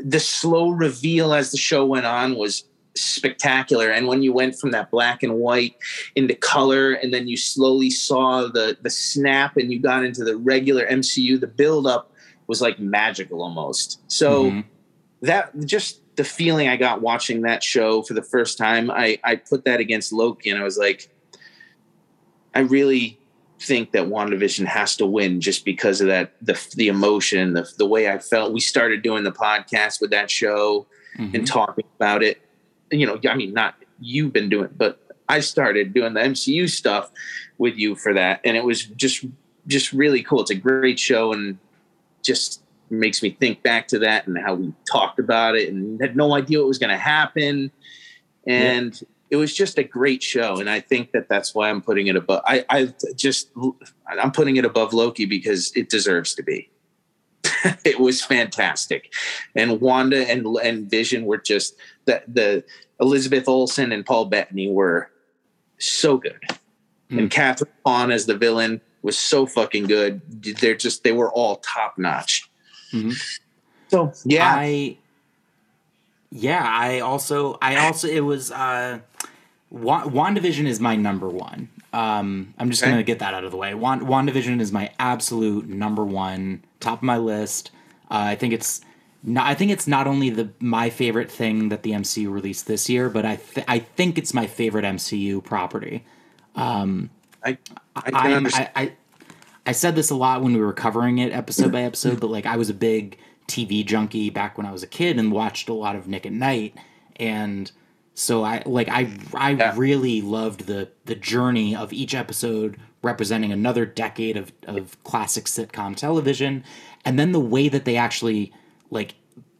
the slow reveal as the show went on was spectacular and when you went from that black and white into color and then you slowly saw the the snap and you got into the regular mcu the build up was like magical almost so Mhm. that just the feeling i got watching that show for the first time i i put that against loki and i was like i really think that WandaVision has to win just because of that the the emotion the the way I felt we started doing the podcast with that show Mhm. and talking about it you know I mean not you've been doing but I started doing the MCU stuff with you for that and it was just just really cool. It's a great show and just makes me think back to that and how we talked about it and had no idea what was going to happen and it was just a great show and i think that that's why i'm putting it above i i just i'm putting it above loki because it deserves to be it was fantastic and wanda and and vision were just the the elizabeth olsen and paul bettany were so good and Kathryn Hahn as the villain was so fucking good. They're just they were all top notch. Mhm. So yeah, I yeah, I also I also it was uh Wa- WandaVision is my number one. Um I'm just Okay. going to get that out of the way. Wand- WandaVision is my absolute number one, top of my list. Uh, I think it's not, I think it's not only the my favorite thing that the MCU released this year, but I th- I think it's my favorite MCU property. I I I, understand. I, I I said this a lot when we were covering it episode by episode, but like I was a big TV junkie back when I was a kid and watched a lot of Nick at Night, and so I like I I Yeah. really loved the the journey of each episode representing another decade of of classic sitcom television, and then the way that they actually like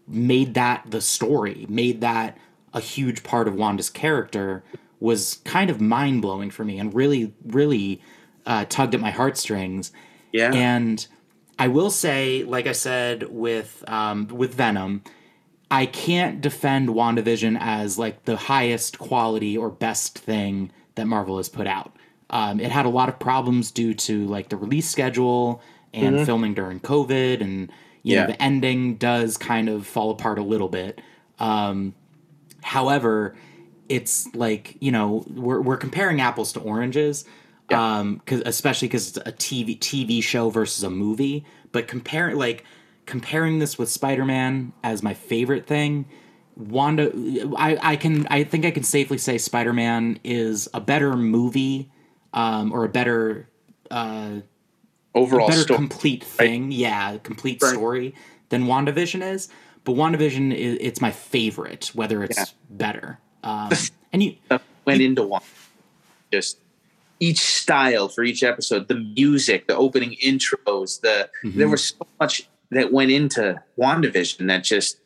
made that the story, made that a huge part of Wanda's character was kind of mind blowing for me and really, really uh, tugged at my heartstrings. yeah, And I will say, like I said with um, with Venom, I can't defend WandaVision as like the highest quality or best thing that Marvel has put out. Um, it had a lot of problems due to like the release schedule and filming during COVID, and you Yeah. know the ending does kind of fall apart a little bit. Um, however, it's like you know we're we're comparing apples to oranges, um, cause, especially because it's a TV TV show versus a movie. But comparing like comparing this with Spider Man as my favorite thing, Wanda, I I can I think I can safely say Spider Man is a better movie, um, or a better overall better story. complete thing. Yeah, complete Right. story than WandaVision is. But WandaVision is it's my favorite, whether it's Yeah. better. Um, and you that went into one. Just each style for each episode, the music, the opening intros, the there was so much that went into WandaVision that just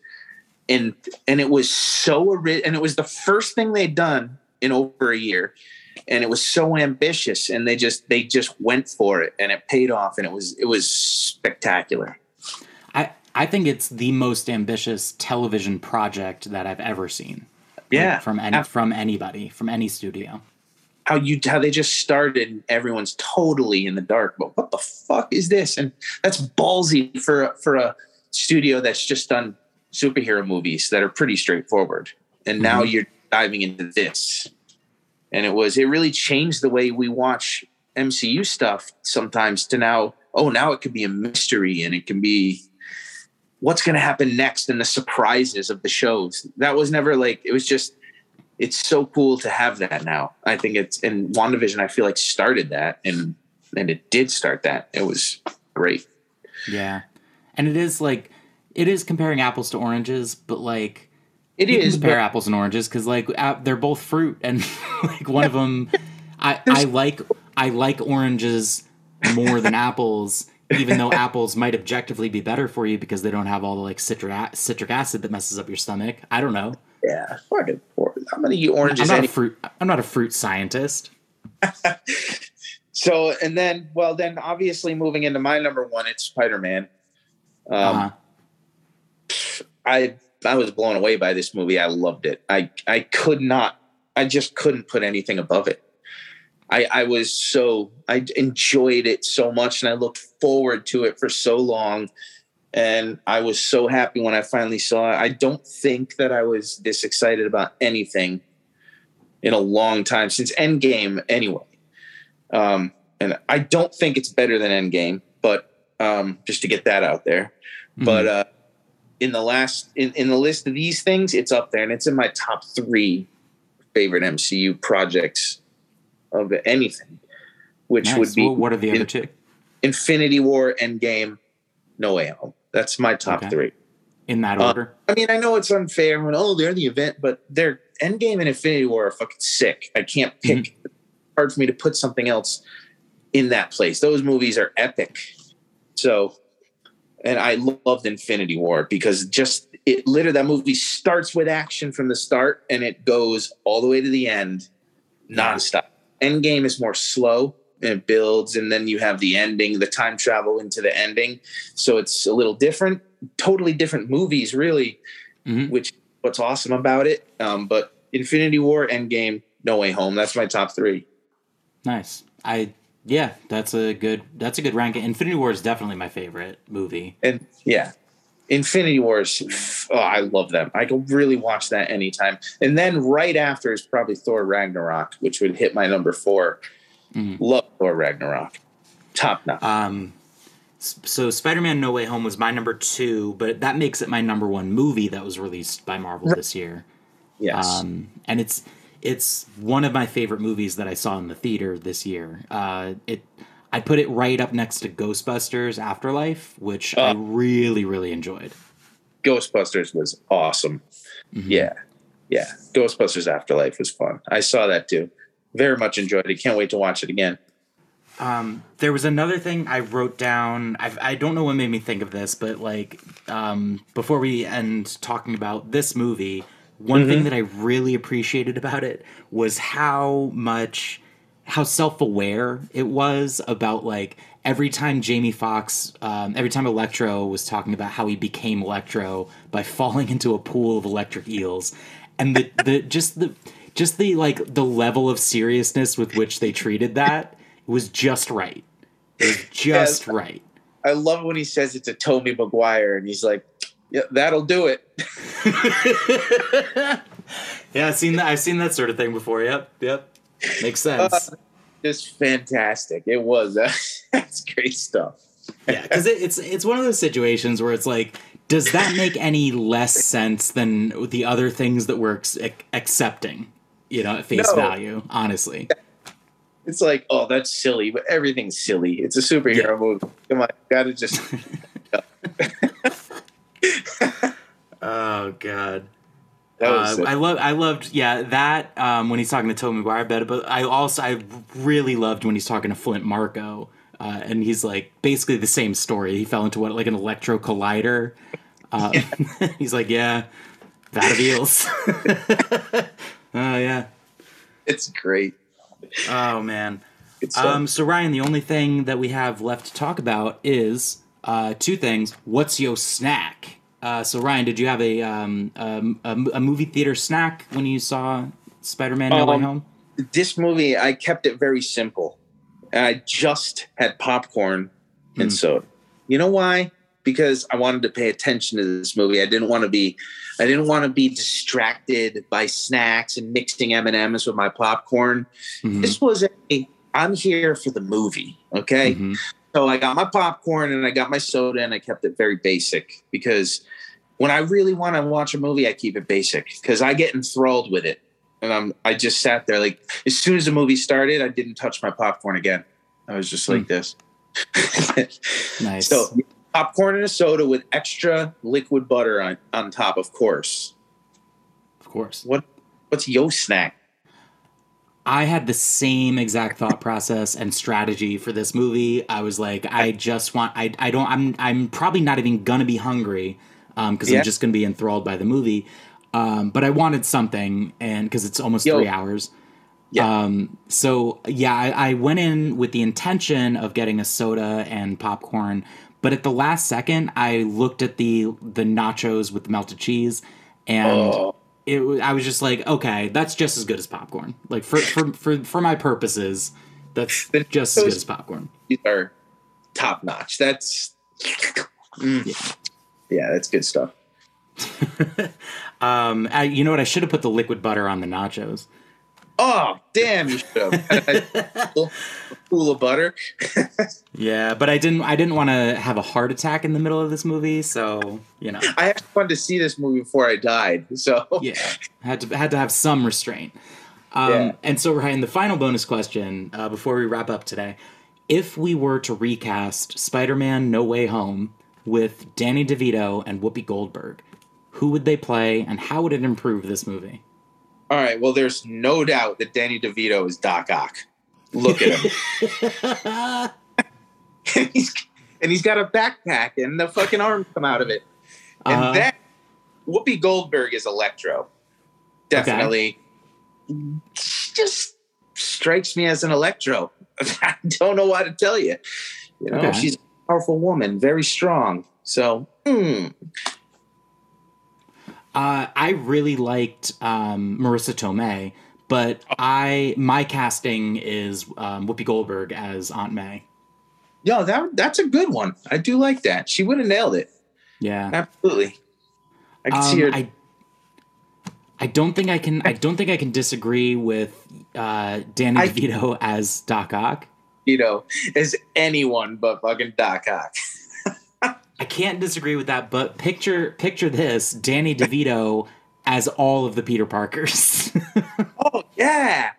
and and it was so and it was the first thing they'd done in over a year and it was so ambitious and they just they just went for it and it paid off and it was it was spectacular I I think it's the most ambitious television project that I've ever seen. Like, yeah from any from anybody from any studio. how you how they just started and everyone's totally in the dark but what the fuck is this and that's ballsy for a- for a studio that's just done superhero movies that are pretty straightforward and now Mhm. you're diving into this and it was it really changed the way we watch MCU stuff sometimes to now oh now it could be a mystery and it can be what's going to happen next and the surprises of the shows that was never like it was just it's so cool to have that now. I think it's and WandaVision I feel like started that and and it did start that. It was great. Yeah, and it is like it is comparing apples to oranges, but like It you is compare but apples and oranges because like ap- they're both fruit, and like one of them, I I like I like oranges more than apples, even though apples might objectively be better for you because they don't have all the like citric citric acid that messes up your stomach. I don't know. yeah, fucking I'm gonna eat oranges. I'm not any- a fruit. I'm not a fruit scientist. So and then well then obviously moving into my number one, it's Spider Man. Um, Uh-huh. I I was blown away by this movie. I loved it. I I could not. I just couldn't put anything above it. I I was so I enjoyed it so much, and I looked forward to it for so long. And I was so happy when I finally saw it. I don't think that I was this excited about anything in a long time since Endgame, anyway. Um, and I don't think it's better than Endgame, but um, just to get that out there. But uh, in the last in, in the list of these things, it's up there, and it's in my top three favorite MCU projects of anything, which Nice. would be Well, what are the in- other two Infinity War, Endgame, No Way Home. That's my top Okay. three. in that Uh, order? I mean, I know it's unfair when oh they're the event, but they're Endgame and Infinity War are fucking sick. I can't pick. Mm-hmm. Hard for me to put something else in that place. Those movies are epic. So, and I loved Infinity War because just it literally that movie starts with action from the start and it goes all the way to the end, nonstop. Endgame is more slow and it builds, and then you have the ending, the time travel into the ending. So it's a little different, totally different movies, really Mhm. which what's awesome about it. Um, but Infinity War, Endgame, No Way Home. That's my top three. Nice. I yeah, that's a good that's a good ranking. Infinity War is definitely my favorite movie. And yeah, Infinity Wars. Oh, I love them. I can really watch that anytime. And then right after is probably Thor Ragnarok, which would hit my number 4 Mhm. Love Thor Ragnarok. Top notch. Um, so Spider-Man: No Way Home was my number two, but that makes it my number one movie that was released by Marvel this year. yes. Um, and it's it's one of my favorite movies that I saw in the theater this year. Uh, it I put it right up next to Ghostbusters: Afterlife, which I Uh. really really enjoyed. Ghostbusters was awesome. Mhm. Yeah. Yeah. Ghostbusters Afterlife was fun. I saw that too. Very much enjoyed it. Can't wait to watch it again. Um, there was another thing I wrote down. I, I don't know what made me think of this, but like um, before we end talking about this movie, one thing that I really appreciated about it was how much how self-aware it was about like every time Jamie Foxx, um, every time Electro was talking about how he became Electro by falling into a pool of electric eels, and the the just the just the like the level of seriousness with which they treated that was just right. It was just Yes. right. I love when he says it's a Tobey Maguire and he's like, yeah, that'll do it. yeah, I've seen that. I've seen that sort of thing before. Yep, yep, makes uh, sense. Just fantastic. It was. Uh, that's great stuff. yeah, because it, it's it's one of those situations where it's like, does that make any less sense than the other things that we're ac- accepting? You know, at face No. value. Honestly, It's like, oh, that's silly, but everything's silly. It's a superhero movie. Come on, gotta just. oh god. That Uh. I love, I loved, yeah, that um, when he's talking to Tobey Maguire about it. But I also, I really loved when he's talking to Flint Marko, uh, and he's like basically the same story. He fell into what, like an electro collider. Uh, he's like, yeah, vat of eels. Oh yeah. it's great. Oh man. Um, so Ryan, the only thing that we have left to talk about is uh, two things. What's your snack? Uh, so Ryan, did you have a, um, um, a a movie theater snack when you saw Spider-Man: No Way Um, Home? this movie, I kept it very simple, I just had popcorn and Hmm. soda. You know why? Because I wanted to pay attention to this movie. I didn't want to be, I didn't want to be distracted by snacks and mixing M and M's with my popcorn. Mhm. This was a. I'm here for the movie. Okay. Mhm. So I got my popcorn and I got my soda and I kept it very basic because when I really want to watch a movie, I keep it basic because I get enthralled with it. And I'm I just sat there like as soon as the movie started, I didn't touch my popcorn again. I was just like hmm. this. Nice. So popcorn and a soda with extra liquid butter on, on top, of course. of course. What what's yo snack? I had the same exact thought process and strategy for this movie. I was like, I just want, I, I don't, I'm, I'm probably not even gonna be hungry because Yeah. I'm just gonna be enthralled by the movie. Um, but I wanted something, and because it's almost Yo. three hours. Yeah. Um, so yeah, I, I went in with the intention of getting a soda and popcorn, but at the last second, I looked at the the nachos with the melted cheese, and Oh, it I was just like, okay, that's just as good as popcorn. Like for for for, for my purposes, that's just as good as popcorn. these are top notch. That's Mm. yeah, that's good stuff. Um, I, you know what? I should have put the liquid butter on the nachos. Oh, damn! You should have a pool, a pool of butter. Yeah, but I didn't. I didn't want to have a heart attack in the middle of this movie, so you know, I actually wanted to see this movie before I died. So yeah, had to had to have some restraint. Um, Yeah. And so, Ryan, the final bonus question uh, before we wrap up today: If we were to recast Spider-Man: No Way Home with Danny DeVito and Whoopi Goldberg, who would they play, and how would it improve this movie? All right. Well, there's no doubt that Danny DeVito is Doc Ock. Look at him. and, he's, and he's got a backpack and the fucking arms come out of it. And Uh-huh. then Whoopi Goldberg is Electro. Definitely. She just strikes me as an Electro. I don't know what to tell you. You know, Okay. she's a powerful woman, very strong. So, hmm. Uh, I really liked um, Marisa Tomei, but I my casting is um, Whoopi Goldberg as Aunt May. Yo, that that's a good one. I do like that. She would have nailed it. Yeah, Absolutely. I can Um, see her. I I don't think I can I don't think I can disagree with uh, Danny I- DeVito as Doc Ock. you know, as anyone but fucking Doc Ock. I can't disagree with that, but picture picture this: Danny DeVito as all of the Peter Parkers. Oh yeah.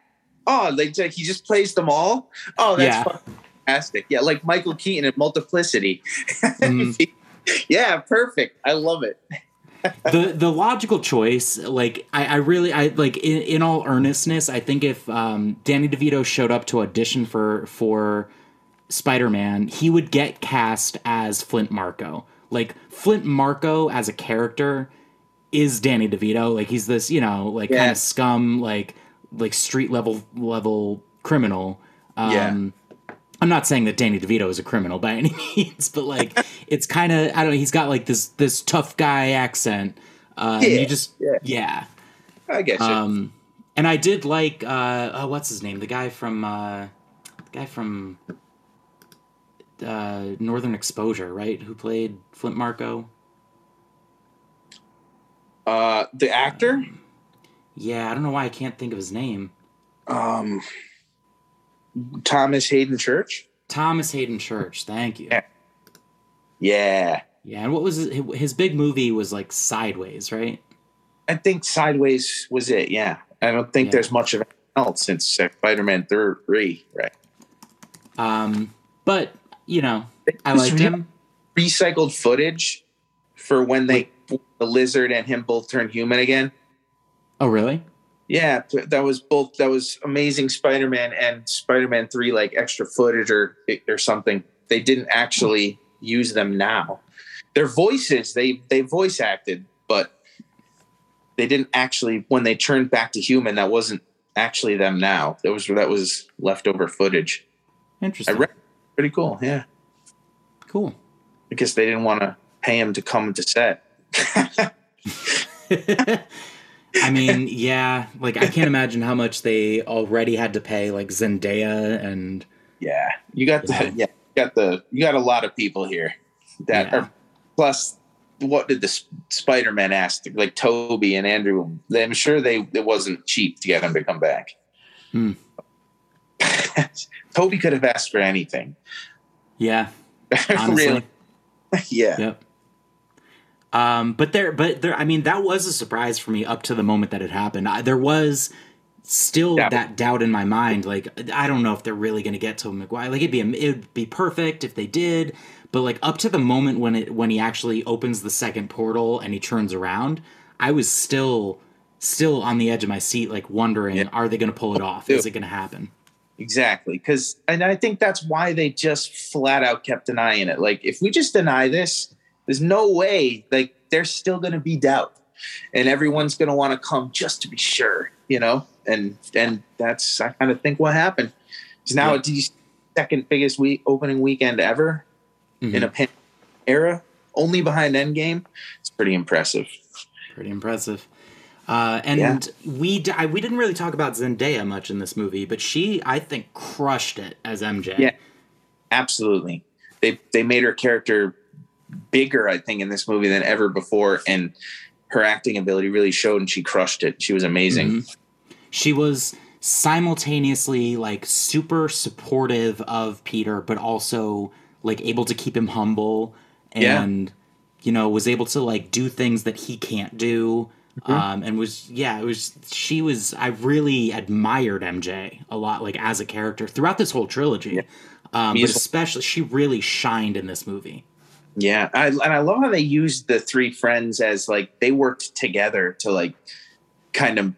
Oh, like, like he just plays them all. Oh, that's Yeah. fantastic. Yeah, like Michael Keaton in Multiplicity. Mhm. yeah, perfect. I love it. the the logical choice, like I, I really I like in, in all earnestness, I think if um, Danny DeVito showed up to audition for for Spider Man, he would get cast as Flint Marko. Like Flint Marko as a character is Danny DeVito. Like he's this, you know, like kind of scum, like like street level level criminal. Um, Yeah. I'm not saying that Danny DeVito is a criminal by any means, but like it's kind of I don't know. He's got like this this tough guy accent. Uh, Yeah, you just yeah. yeah. I guess. Um, and I did like uh, oh, what's his name? The guy from uh, the guy from uh, Northern Exposure, right? Who played Flint Marko? uh, the actor, Yeah, I don't know why I can't think of his name. um, Thomas Haden Church. Thomas Haden Church. Thank you. Yeah. Yeah, Yeah, and what was his, his big movie was like Sideways, right? I think Sideways was it. Yeah, I don't think Yeah. there's much of anything else since uh, Spider-Man three. Right. Um, but you know, I liked re- him. Recycled footage for when they the lizard and him both turn human again. Oh, really? Yeah, that was both. That was Amazing Spider-Man and Spider-Man Three, like extra footage or or something. They didn't actually use them now. Their voices, they they voice acted, but they didn't actually. When they turned back to human, that wasn't actually them. Now that was that was leftover footage. I Interesting. read. Pretty cool. Yeah, cool. because they didn't want to pay him to come to set. I mean, yeah, like I can't imagine how much they already had to pay like Zendaya and Yeah, you got the Yeah. yeah, you got the you got a lot of people here that Yeah. are plus. What did the Spider-Man ask? Like Tobey and Andrew, I'm sure they it wasn't cheap to get them to come back. Hmm. Tobey could have asked for anything. yeah, really? Yeah. Yep. Um, but there, but there. I mean, that was a surprise for me up to the moment that it happened. I, there was still Yeah. that doubt in my mind. Like, I don't know if they're really going to get to Maguire. Like, it'd be it'd be perfect if they did. But like up to the moment when it when he actually opens the second portal and he turns around, I was still still on the edge of my seat, like wondering, Yeah. are they going to pull it off? Is it going to happen? Exactly. Because, and I think that's why they just flat out kept denying it. Like, if we just deny this, there's no way, like, there's still going to be doubt. And everyone's going to want to come just to be sure, you know? And, and that's, I kind of think what happened. Because now Yeah. it's the second biggest week, opening weekend ever Mhm. in a pan era, only behind Endgame. It's pretty impressive. Pretty impressive. Uh, and we d- I, we didn't really talk about Zendaya much in this movie, but she I think crushed it as MJ. Yeah. Absolutely. They they made her character bigger, I think, in this movie than ever before, and her acting ability really showed, and she crushed it. She was amazing. Mhm. She was simultaneously like super supportive of Peter, but also like able to keep him humble Yeah. and you know was able to like do things that he can't do. Mm-hmm. Um, and was yeah, it was she was I really admired MJ a lot, like as a character throughout this whole trilogy. Um, but especially she really shined in this movie. Yeah, I, and I love how they used the three friends as like they worked together to like kind of.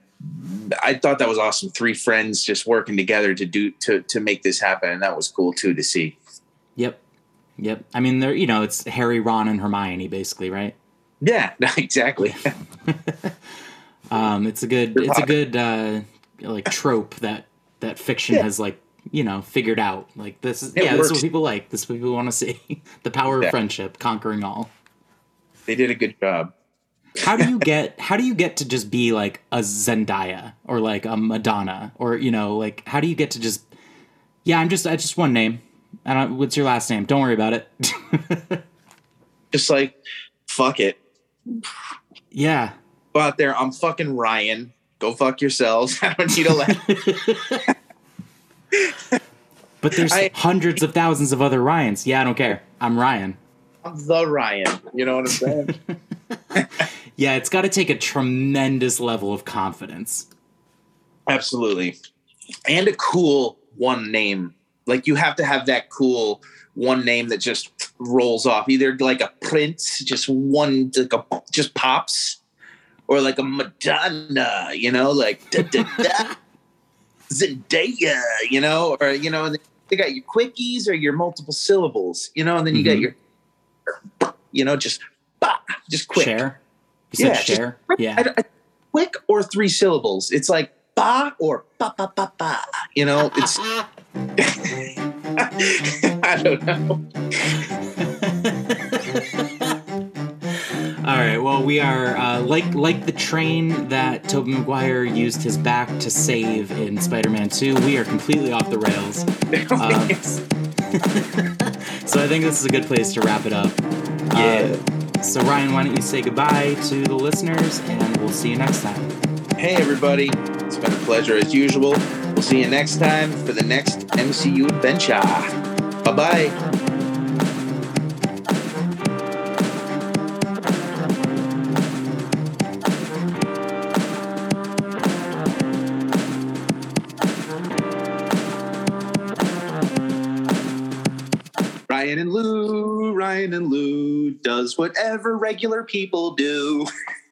I thought that was awesome. Three friends just working together to do to to make this happen, and that was cool too to see. Yep. Yep. I mean, they're you know, it's Harry, Ron, and Hermione, basically, right? Yeah, exactly. Um, it's a good, it's a good uh, like trope that that fiction Yeah. has like you know figured out. Like this is It yeah, this is what people like. This is what people want to see. the power Yeah. of friendship conquering all. they did a good job. how do you get how do you get to just be like a Zendaya or like a Madonna or you know like how do you get to just yeah I'm just I just one name I don't what's your last name don't worry about it Just like, fuck it. Yeah Go out there. I'm fucking Ryan. Go fuck yourselves. I don't need a laugh. but there's I- hundreds of thousands of other Ryans yeah I don't care I'm Ryan I'm the Ryan. You know what I'm saying? yeah it's got to take a tremendous level of confidence Absolutely. And a cool one name. Like you have to have that cool one name that just rolls off. Either like a Prince, just one like a just pops, or like a Madonna, you know, like da, da, da, Zendaya, you know, or you know, they got your quickies or your multiple syllables, you know, and then you got Mhm. your, you know, just bah, just quick. Cher Yeah, just Cher yeah I, I, quick or three syllables. It's like ba or ba ba ba ba. You know, it's I don't know. All right. Well, we are uh, like like the train that Tobey Maguire used his back to save in Spider-Man 2. We are completely off the rails. Um, so I think this is a good place to wrap it up. Yeah. Uh, so Ryan, why don't you say goodbye to the listeners, and we'll see you next time. hey everybody, it's been a pleasure as usual. We'll see you next time for the next MCU adventure. Bye bye. Ryan and Lou, Ryan and Lou does whatever regular people do.